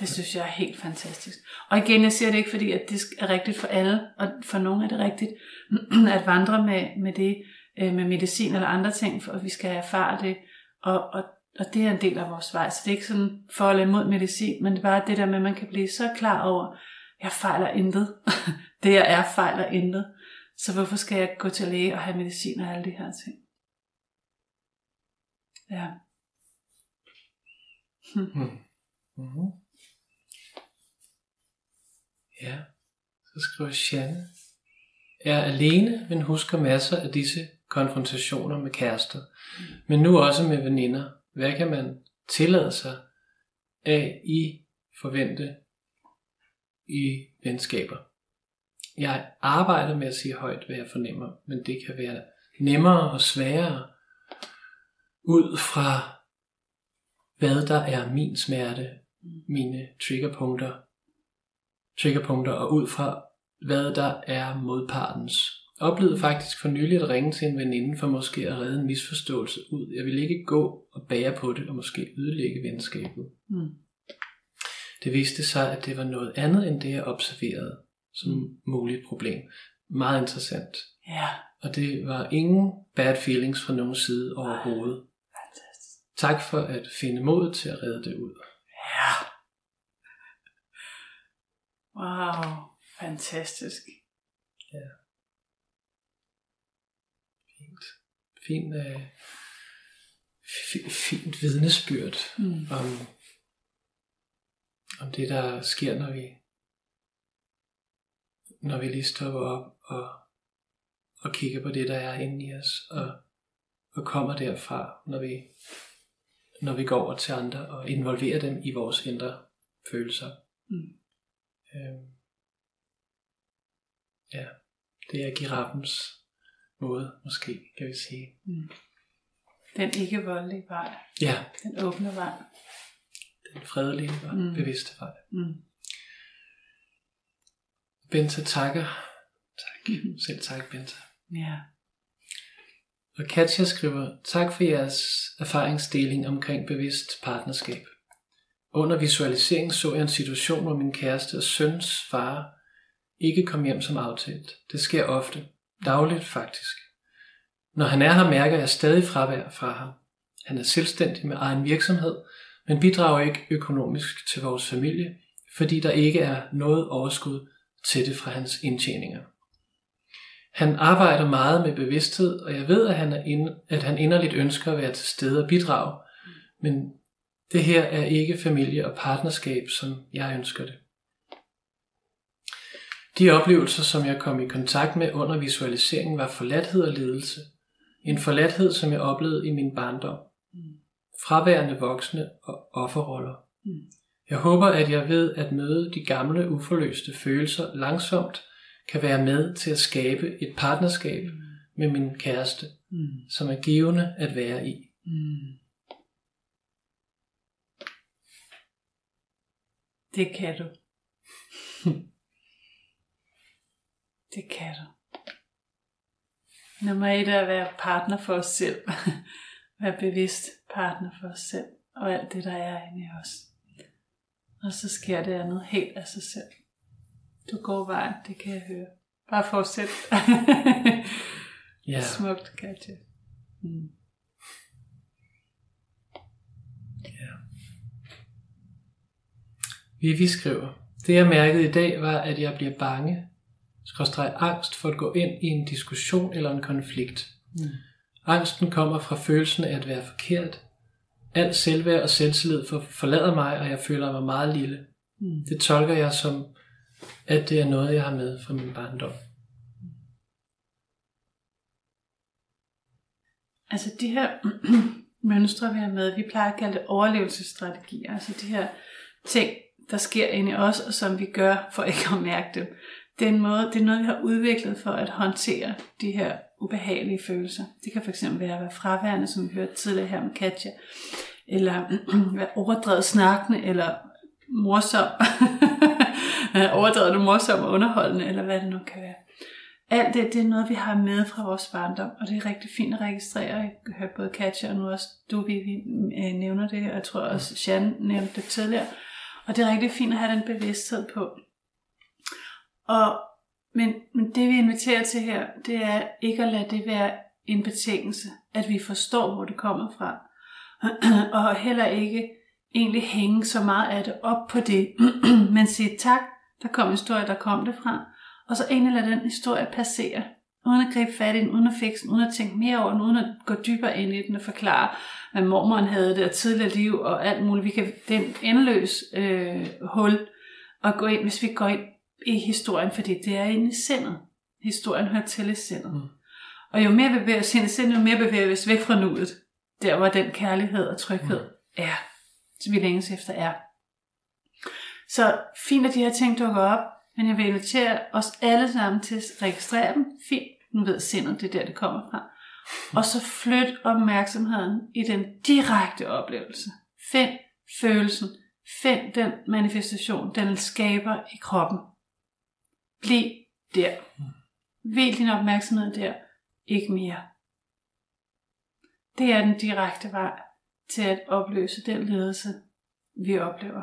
Det synes jeg er helt fantastisk. Og igen, jeg siger det ikke, fordi at det er rigtigt for alle, og for nogle er det rigtigt, at vandre med, med det, øh, med medicin eller andre ting, for at vi skal erfare det, og, og, og det er en del af vores vej. Så det er ikke sådan for eller imod medicin, men det er bare det der med, at man kan blive så klar over, jeg fejler intet. det jeg er, fejler intet. Så hvorfor skal jeg gå til læge og have medicin og alle de her ting? Ja.
Hmm. Mm-hmm. Ja, så skriver. Jeg er alene, men husker masser af disse konfrontationer med kærester, men nu også med veninder. Hvad kan man tillade sig af i forvente i venskaber? Jeg arbejder med at sige højt, hvad jeg fornemmer, men det kan være nemmere og sværere ud fra, hvad der er min smerte, mine triggerpunkter, triggerpunkter og ud fra, hvad der er modpartens. Oplevede faktisk for nylig at ringe til en veninde for måske at redde en misforståelse ud. Jeg ville ikke gå og bære på det og måske ødelægge venskabet. Mm. Det viste sig, at det var noget andet end det, jeg observerede som mm. muligt problem. Meget interessant.
Ja.
Og det var ingen bad feelings fra nogen side overhovedet.
Fantastisk.
Tak for at finde mod til at redde det ud.
Ja. Wow, fantastisk.
Ja. Fint. Fint, øh, f- fint vidnesbyrd mm. om, om det, der sker, når vi, når vi lige stopper op og, og kigger på det, der er inde i os, og, og kommer derfra, når vi, når vi går over til andre og involverer dem i vores indre følelser. Mm. Øhm, ja, det er giraffens måde, måske, kan vi sige. Mm.
Den ikke voldelige vej.
Ja.
Den åbne vej.
Den fredelige og mm. bevidste vej.
Mm.
Benta takker. Tak. Selv tak, Benta.
Ja.
Og Katja skriver, tak for jeres erfaringsdeling omkring bevidst partnerskab. Under visualiseringen så jeg en situation, hvor min kæreste og søns far ikke kom hjem som aftalt. Det sker ofte. Dagligt faktisk. Når han er her, mærker jeg stadig fravær fra ham. Han er selvstændig med egen virksomhed, men bidrager ikke økonomisk til vores familie, fordi der ikke er noget overskud til det fra hans indtjeninger. Han arbejder meget med bevidsthed, og jeg ved, at han, er ind, at han inderligt ønsker at være til stede og bidrage, men det her er ikke familie og partnerskab, som jeg ønsker det. De oplevelser, som jeg kom i kontakt med under visualiseringen, var forladthed og ledelse. En forladthed, som jeg oplevede i min barndom. Fraværende voksne og offerroller. Jeg håber, at jeg ved at møde de gamle uforløste følelser langsomt kan være med til at skabe et partnerskab med min kæreste, som er givende at være i.
Det kan du. det kan du. Nummer et er at være partner for os selv. være bevidst partner for os selv. Og alt det, der er inde i os. Og så sker det andet helt af sig selv. Du går vejen, det kan jeg høre. Bare fortsæt.
Ja.
Smukt, Katja. Mm.
Ja. Vivi skriver, det jeg mærkede i dag var, at jeg bliver bange, skråstreg angst for at gå ind i en diskussion eller en konflikt. Mm. Angsten kommer fra følelsen af at være forkert. Alt selvværd og selvtillid for, forlader mig, og jeg føler mig meget lille. Mm. Det tolker jeg som, at det er noget, jeg har med fra min barndom.
Altså de her mønstre, vi har med, vi plejer at kalde det overlevelsesstrategier. Altså de her ting, der sker inde i os, og som vi gør for ikke at mærke dem. Det er, en måde, det er noget, vi har udviklet for at håndtere de her ubehagelige følelser. Det kan fx være at være fraværende, som vi hørte tidligere her med Katja, eller være overdrevet snakkende, eller morsom, overdrevet og morsom og underholdende, eller hvad det nu kan være. Alt det, det er noget, vi har med fra vores barndom, og det er rigtig fint at registrere. Jeg har hørt både Katja og nu også du, vi, vi øh, nævner det, og jeg tror også, Jan nævnte det tidligere. Og det er rigtig fint at have den bevidsthed på. Og, men, men det vi inviterer til her, det er ikke at lade det være en betingelse, at vi forstår, hvor det kommer fra. og heller ikke egentlig hænge så meget af det op på det, men sige tak, der kom en historie, der kom det fra, og så egentlig lade den historie passere, uden at gribe fat i den, uden at fikse den, uden at tænke mere over den, uden at gå dybere ind i den og forklare, hvad mormoren havde det og tidligere liv og alt muligt. Vi kan, det er en endeløs øh, hul at gå ind, hvis vi går ind i historien, fordi det er inde i sindet. Historien hører til i sindet. Mm. Og jo mere vi bevæger os ind i sindet, jo mere bevæger vi os væk fra nuet. Der hvor den kærlighed og tryghed mm. er, som vi længes efter er. Så fint, at de her ting dukker op, men jeg vil invitere os alle sammen til at registrere dem. Fint, nu ved sindet, det er der, det kommer fra. Og så flyt opmærksomheden i den direkte oplevelse. Find følelsen. Find den manifestation, den skaber i kroppen. Bliv der. Vil din opmærksomhed der. Ikke mere. Det er den direkte vej til at opløse den ledelse, vi oplever.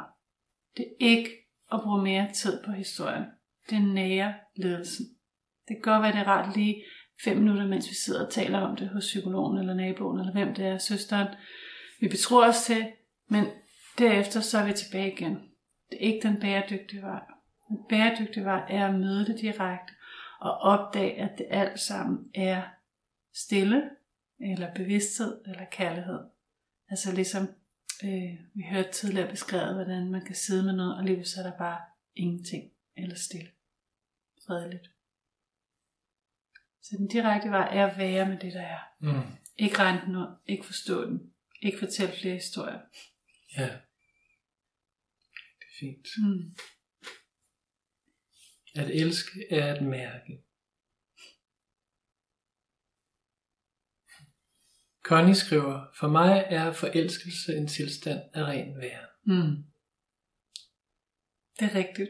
Det er ikke at bruge mere tid på historien. Det er nære ledelsen. Det kan godt være, det er rart lige fem minutter, mens vi sidder og taler om det hos psykologen eller naboen, eller hvem det er, søsteren. Vi betror os til, men derefter så er vi tilbage igen. Det er ikke den bæredygtige vej. Den bæredygtige vej er at møde det direkte og opdage, at det alt sammen er stille, eller bevidsthed, eller kærlighed. Altså ligesom øh, vi hørte tidligere beskrevet, hvordan man kan sidde med noget, og lige så er der bare ingenting, eller stille. Fredeligt. Så den direkte vej er at være med det, der er. Mm. Ikke regne den ud, ikke forstå den, ikke fortælle flere historier.
Ja. Det er fint.
Mm.
At elske er at mærke. Connie skriver, for mig er forelskelse en tilstand af ren vær.
Mm. Det er rigtigt.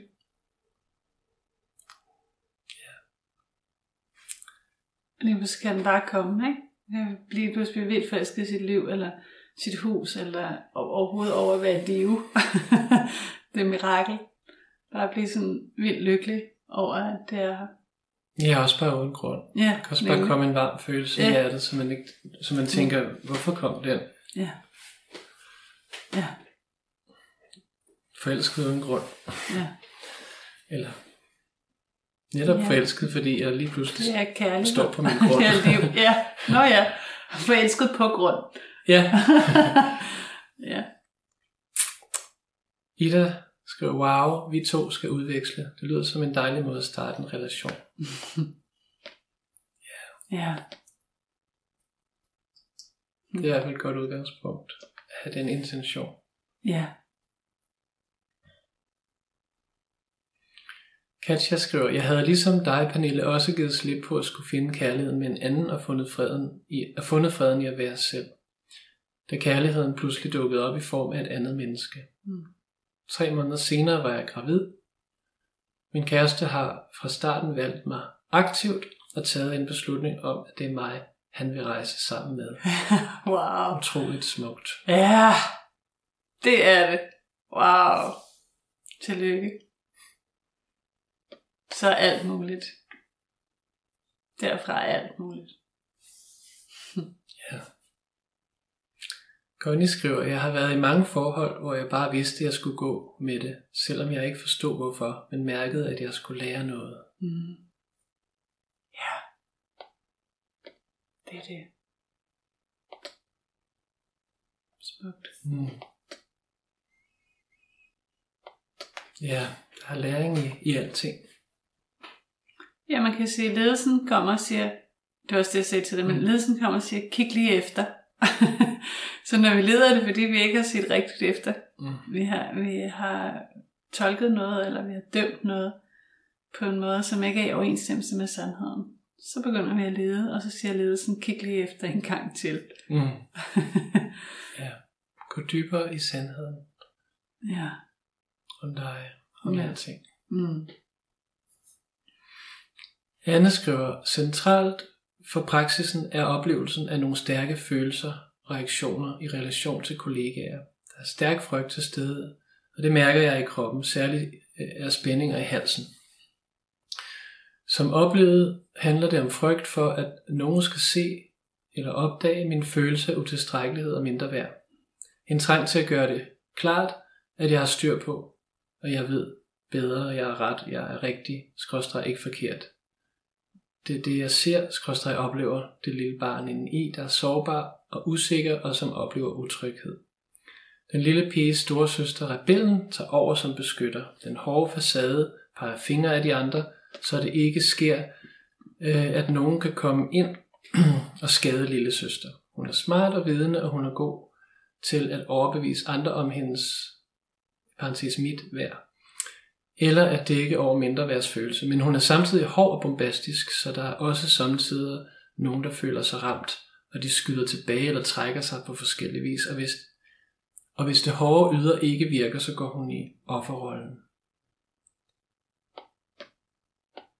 Ja.
Lige pludselig kan den bare komme, ikke? Lige pludselig blive vildt forelsket i sit liv, eller sit hus, eller overhovedet over at være live. det er mirakel. Bare blive sådan vildt lykkelig over, at det er her.
Ja, også bare uden grund.
Ja,
der kan også bare komme en varm følelse ja. i hjertet, så man, ikke, så man tænker, hvorfor kom den?
Ja. Ja.
Forelsket uden grund.
Ja.
Eller netop ja. forelsket, fordi jeg lige pludselig
ja,
står på min grund.
ja, liv. ja, nå ja. Forelsket på grund.
Ja.
ja.
Ida skriver, wow, vi to skal udveksle. Det lyder som en dejlig måde at starte en relation.
ja. ja.
Det er i hvert fald et godt udgangspunkt. At have den intention.
Ja.
Katja skriver, jeg havde ligesom dig, Pernille, også givet slip på at skulle finde kærligheden med en anden og fundet freden i, og fundet freden i at være selv. Da kærligheden pludselig dukkede op i form af et andet menneske.
Mm.
Tre måneder senere var jeg gravid. Min kæreste har fra starten valgt mig aktivt og taget en beslutning om, at det er mig, han vil rejse sammen med.
wow.
Utroligt smukt.
Ja, det er det. Wow. Tillykke. Så alt muligt. Derfra er alt muligt.
ja. Connie skriver, jeg har været i mange forhold, hvor jeg bare vidste, at jeg skulle gå med det, selvom jeg ikke forstod hvorfor, men mærkede, at jeg skulle lære noget.
Mm. Ja. Det er det. Smukt.
Mm. Ja, der er læring i, i alting.
Ja, man kan sige, at ledelsen kommer og siger, det var også det, jeg sagde til dig, men mm. ledelsen kommer og siger, kig lige efter. så når vi leder det, fordi vi ikke har set rigtigt efter,
mm.
vi, har, vi har tolket noget, eller vi har dømt noget på en måde, som ikke er i overensstemmelse med sandheden, så begynder vi at lede, og så siger ledelsen, kig lige efter en gang til.
Mm. ja, gå dybere i sandheden.
Ja.
om dig, om
Ja.
ja. alting.
Mm.
Anne skriver, centralt for praksisen er oplevelsen af nogle stærke følelser, reaktioner i relation til kollegaer. Der er stærk frygt til stede, og det mærker jeg i kroppen, særligt øh, er spændinger i halsen. Som oplevet handler det om frygt for, at nogen skal se eller opdage min følelse af utilstrækkelighed og mindre værd. En trang til at gøre det klart, at jeg har styr på, og jeg ved bedre, jeg er ret, jeg er rigtig, skråstrej ikke forkert. Det er det, jeg ser, skråstrej oplever det lille barn inden i, der er sårbar og usikker og som oplever utryghed. Den lille piges store søster rebellen tager over som beskytter. Den hårde facade peger fingre af de andre, så det ikke sker, øh, at nogen kan komme ind og skade lille søster. Hun er smart og vidende, og hun er god til at overbevise andre om hendes parentes mit værd eller at dække over mindre værdsfølelse. Men hun er samtidig hård og bombastisk, så der er også samtidig nogen, der føler sig ramt, og de skyder tilbage eller trækker sig på forskellige vis. Og hvis, og hvis det hårde yder ikke virker, så går hun i offerrollen.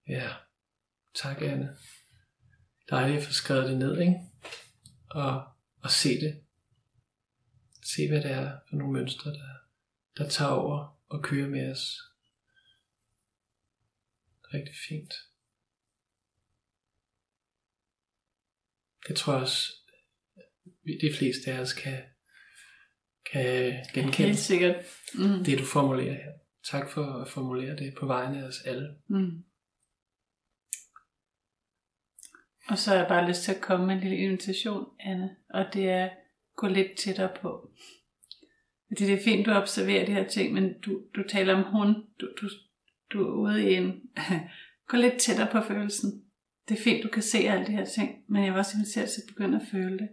Ja, tak Anne. Dejligt at få skrevet det ned, ikke? Og, og se det. Se hvad det er for nogle mønstre, der, der tager over og kører med os rigtig fint. Det tror jeg også, de fleste af os kan, kan genkende
Helt sikkert. Mm.
det, du formulerer her. Tak for at formulere det på vegne af os alle.
Mm. Og så har jeg bare lyst til at komme med en lille invitation, Anne, og det er gå lidt tættere på. Fordi det er fint, du observerer de her ting, men du, du taler om hun, du, du, du er ude i en... gå lidt tættere på følelsen. Det er fint, du kan se alle de her ting, men jeg vil også invitere til at begynde at føle det.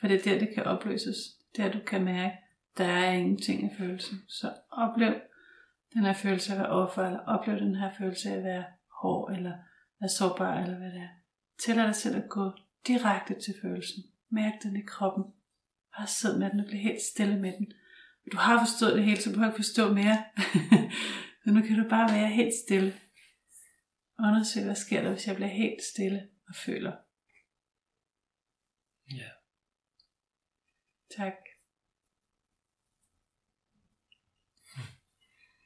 For det er der, det kan opløses. Det er, du kan mærke, der er ingenting i følelsen. Så oplev den her følelse af at være overfor, eller oplev den her følelse af at være hård, eller være sårbar, eller hvad det er. Tillad dig selv at gå direkte til følelsen. Mærk den i kroppen. Bare sid med den og bliv helt stille med den. Du har forstået det hele, så du behøver ikke forstå mere. så nu kan du bare være helt stille. Undersøg, hvad sker der, hvis jeg bliver helt stille og føler.
Ja.
Tak.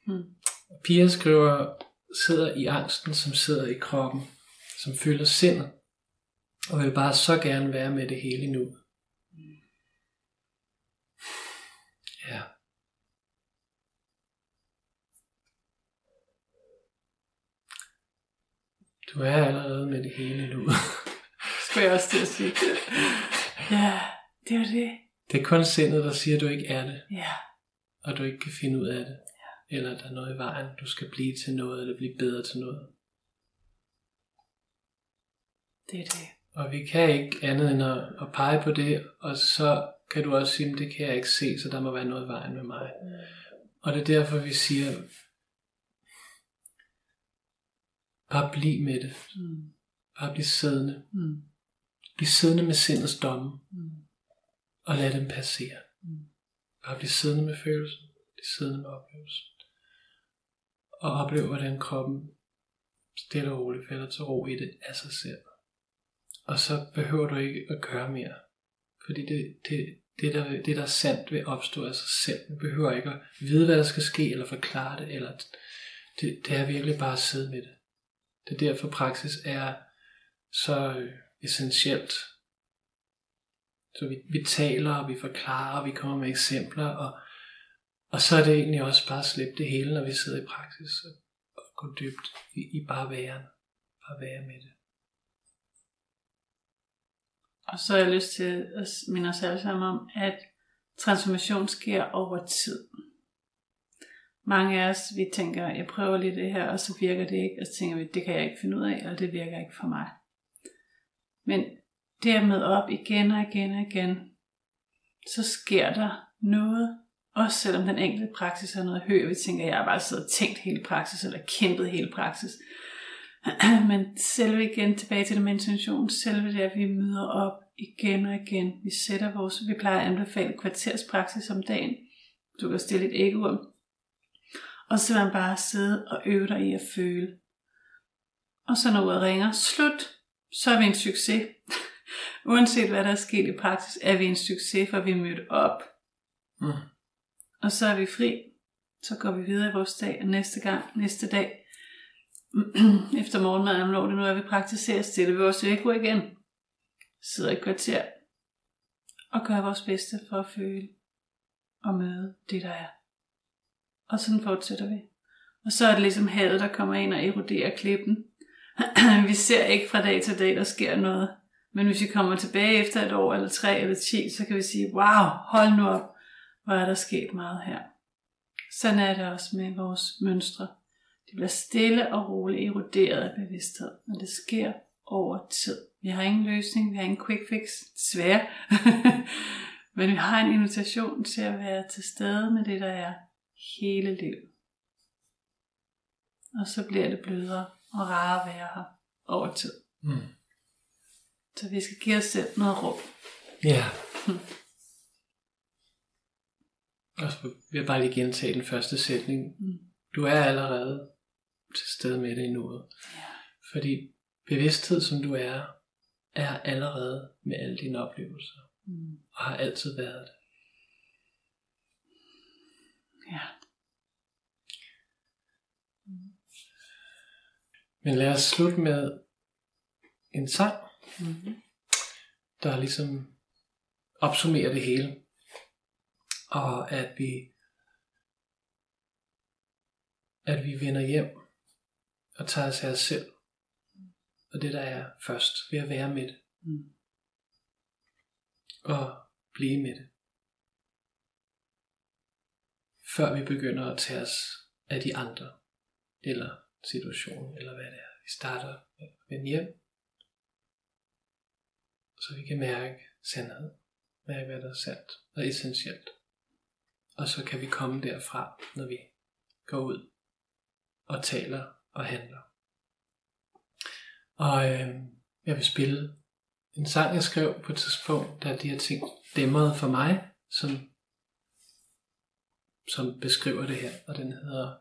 Hmm.
Pia skriver, sidder i angsten, som sidder i kroppen, som fylder sindet, og vil bare så gerne være med det hele nu. Du er allerede med det hele nu.
Skulle jeg også til at sige. ja, det var det.
Det er kun sindet, der siger, at du ikke er det,
Ja,
og du ikke kan finde ud af det. Eller at der er noget i vejen, du skal blive til noget, eller blive bedre til noget.
det er det.
Og vi kan ikke andet end at, at pege på det, og så kan du også sige, at det kan jeg ikke se, så der må være noget i vejen med mig. Og det er derfor, vi siger, bare bliv med det.
Mm.
Bare bliv siddende.
Mm.
Bliv siddende med sindets domme,
Mm.
og lad dem passere.
Mm.
Bare bliv siddende med følelsen. Bliv siddende med oplevelsen. Og oplev, hvordan kroppen stille og roligt falder til ro i det af sig selv. Og så behøver du ikke at gøre mere. Fordi det, det, det, der, det, der er sandt, vil opstå af sig selv. Du behøver ikke at vide, hvad der skal ske, eller forklare det. Eller det, det er virkelig bare at sidde med det. Det er derfor praksis er så øh, essentielt. Så vi, vi taler, og vi forklarer, og vi kommer med eksempler, og, og så er det egentlig også bare at slippe det hele, når vi sidder i praksis, og, og gå dybt i, i bare væren. Bare være med det.
Og så har jeg lyst til at minde os alle sammen om, at transformation sker over tid. Mange af os, vi tænker, jeg prøver lige det her, og så virker det ikke, og så tænker vi, det kan jeg ikke finde ud af, og det virker ikke for mig. Men dermed op igen og igen og igen, så sker der noget, også selvom den enkelte praksis er noget højt, Vi tænker, jeg har bare siddet og tænkt hele praksis, eller kæmpet hele praksis. Men selve igen tilbage til det med intention, selve det, at vi møder op igen og igen. Vi sætter vores, vi plejer at anbefale kvarterspraksis om dagen. Du kan stille et æggeur. Og så man bare sidde og øve dig i at føle. Og så når uret ringer, slut, så er vi en succes. Uanset hvad der er sket i praksis, er vi en succes, for vi er mødt op.
Mm.
Og så er vi fri. Så går vi videre i vores dag, og næste gang, næste dag, efter morgenmaden, når det nu er, vi praktiserer, stiller vi vores vækord igen. Sidder i kvarter og gør vores bedste for at føle og møde det, der er. Og sådan fortsætter vi. Og så er det ligesom havet, der kommer ind og eroderer klippen. vi ser ikke fra dag til dag, der sker noget. Men hvis vi kommer tilbage efter et år, eller tre, eller ti, så kan vi sige, wow, hold nu op, hvor er der sket meget her. Sådan er det også med vores mønstre. De bliver stille og roligt eroderet af bevidsthed, og det sker over tid. Vi har ingen løsning, vi har ingen quick fix, desværre. Men vi har en invitation til at være til stede med det, der er hele livet. Og så bliver det blødere og rarere at være her over tid.
Mm.
Så vi skal give os selv noget rum.
Ja. Og så vil jeg bare lige gentage den første sætning.
Mm.
Du er allerede til stede med det i nuet.
Ja.
Fordi bevidsthed, som du er, er allerede med alle dine oplevelser.
Mm.
Og har altid været det.
Ja.
Men lad os slutte med en sang,
Mm-hmm.
der ligesom opsummerer det hele. Og at vi at vi vender hjem og tager os af os selv. Og det der er først ved at være med det.
Mm.
Og blive med det. Før vi begynder at tage os af de andre. Eller situationen, eller hvad det er. Vi starter med at vende hjem. Så vi kan mærke sandhed. Mærke, hvad der er sandt og essentielt. Og så kan vi komme derfra, når vi går ud og taler og handler. Og øh, jeg vil spille en sang, jeg skrev på et tidspunkt, da de her ting dæmrede for mig, som, som beskriver det her, og den hedder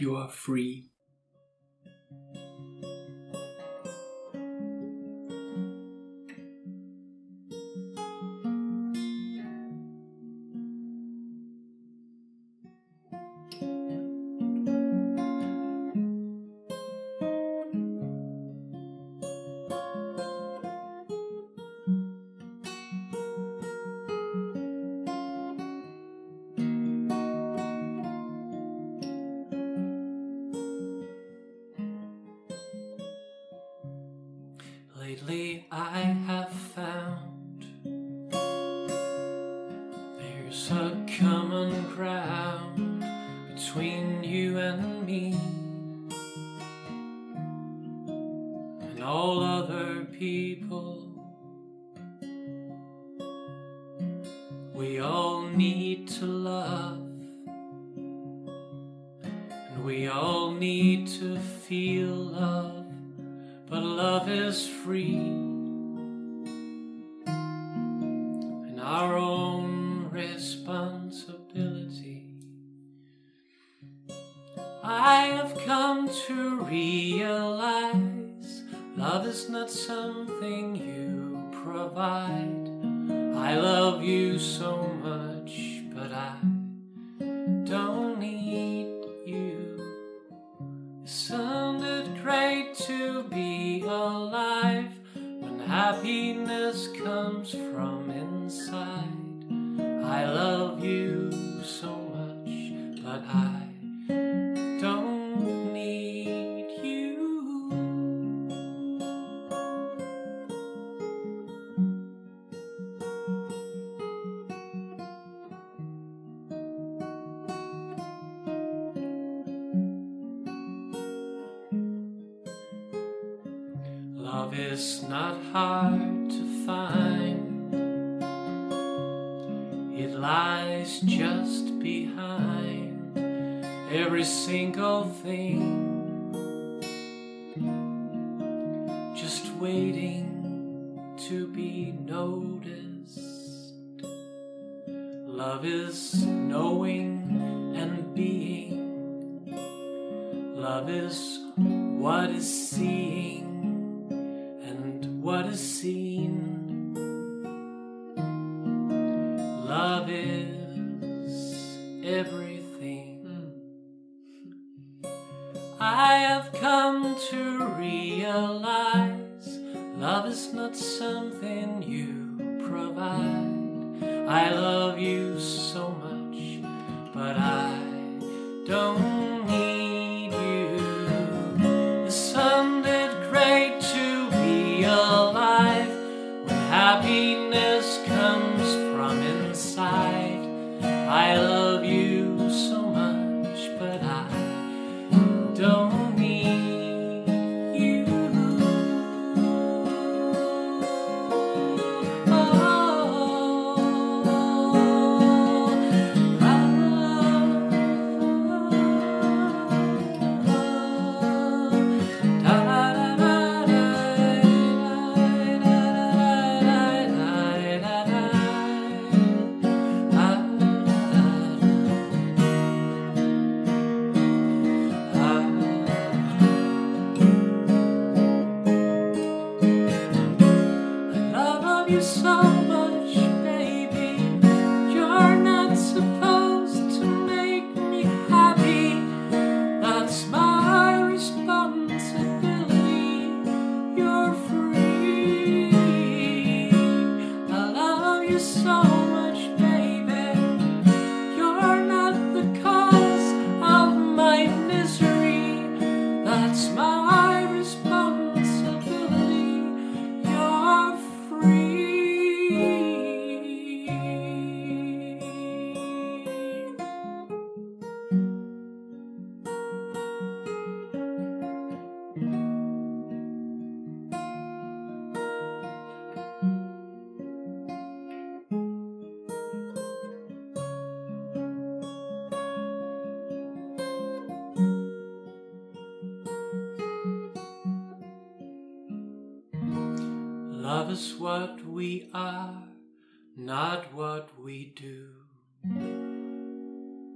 You are free. Lately I not what we do.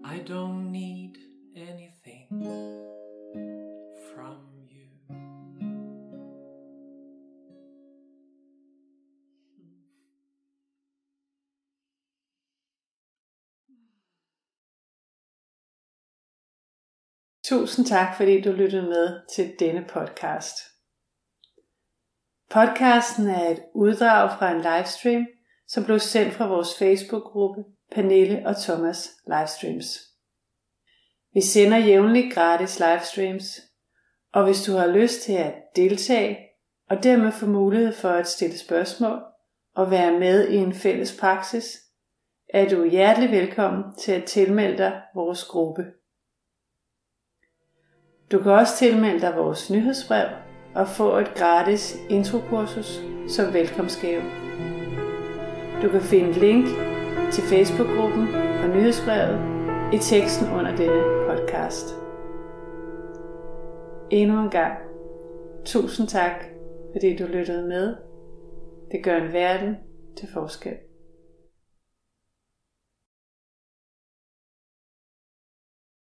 I don't need anything from you.
Tusind tak, fordi du lyttede med til denne podcast. Podcasten er et uddrag fra en livestream, som blev sendt fra vores Facebook-gruppe Pernille og Thomas Livestreams. Vi sender jævnligt gratis livestreams, og hvis du har lyst til at deltage og dermed få mulighed for at stille spørgsmål og være med i en fælles praksis, er du hjertelig velkommen til at tilmelde dig vores gruppe. Du kan også tilmelde dig vores nyhedsbrev og få et gratis introkursus som velkomstgave. Du kan finde link til Facebook-gruppen og nyhedsbrevet i teksten under denne podcast. Endnu en gang, tusind tak, fordi du lyttede med. Det gør en verden til forskel.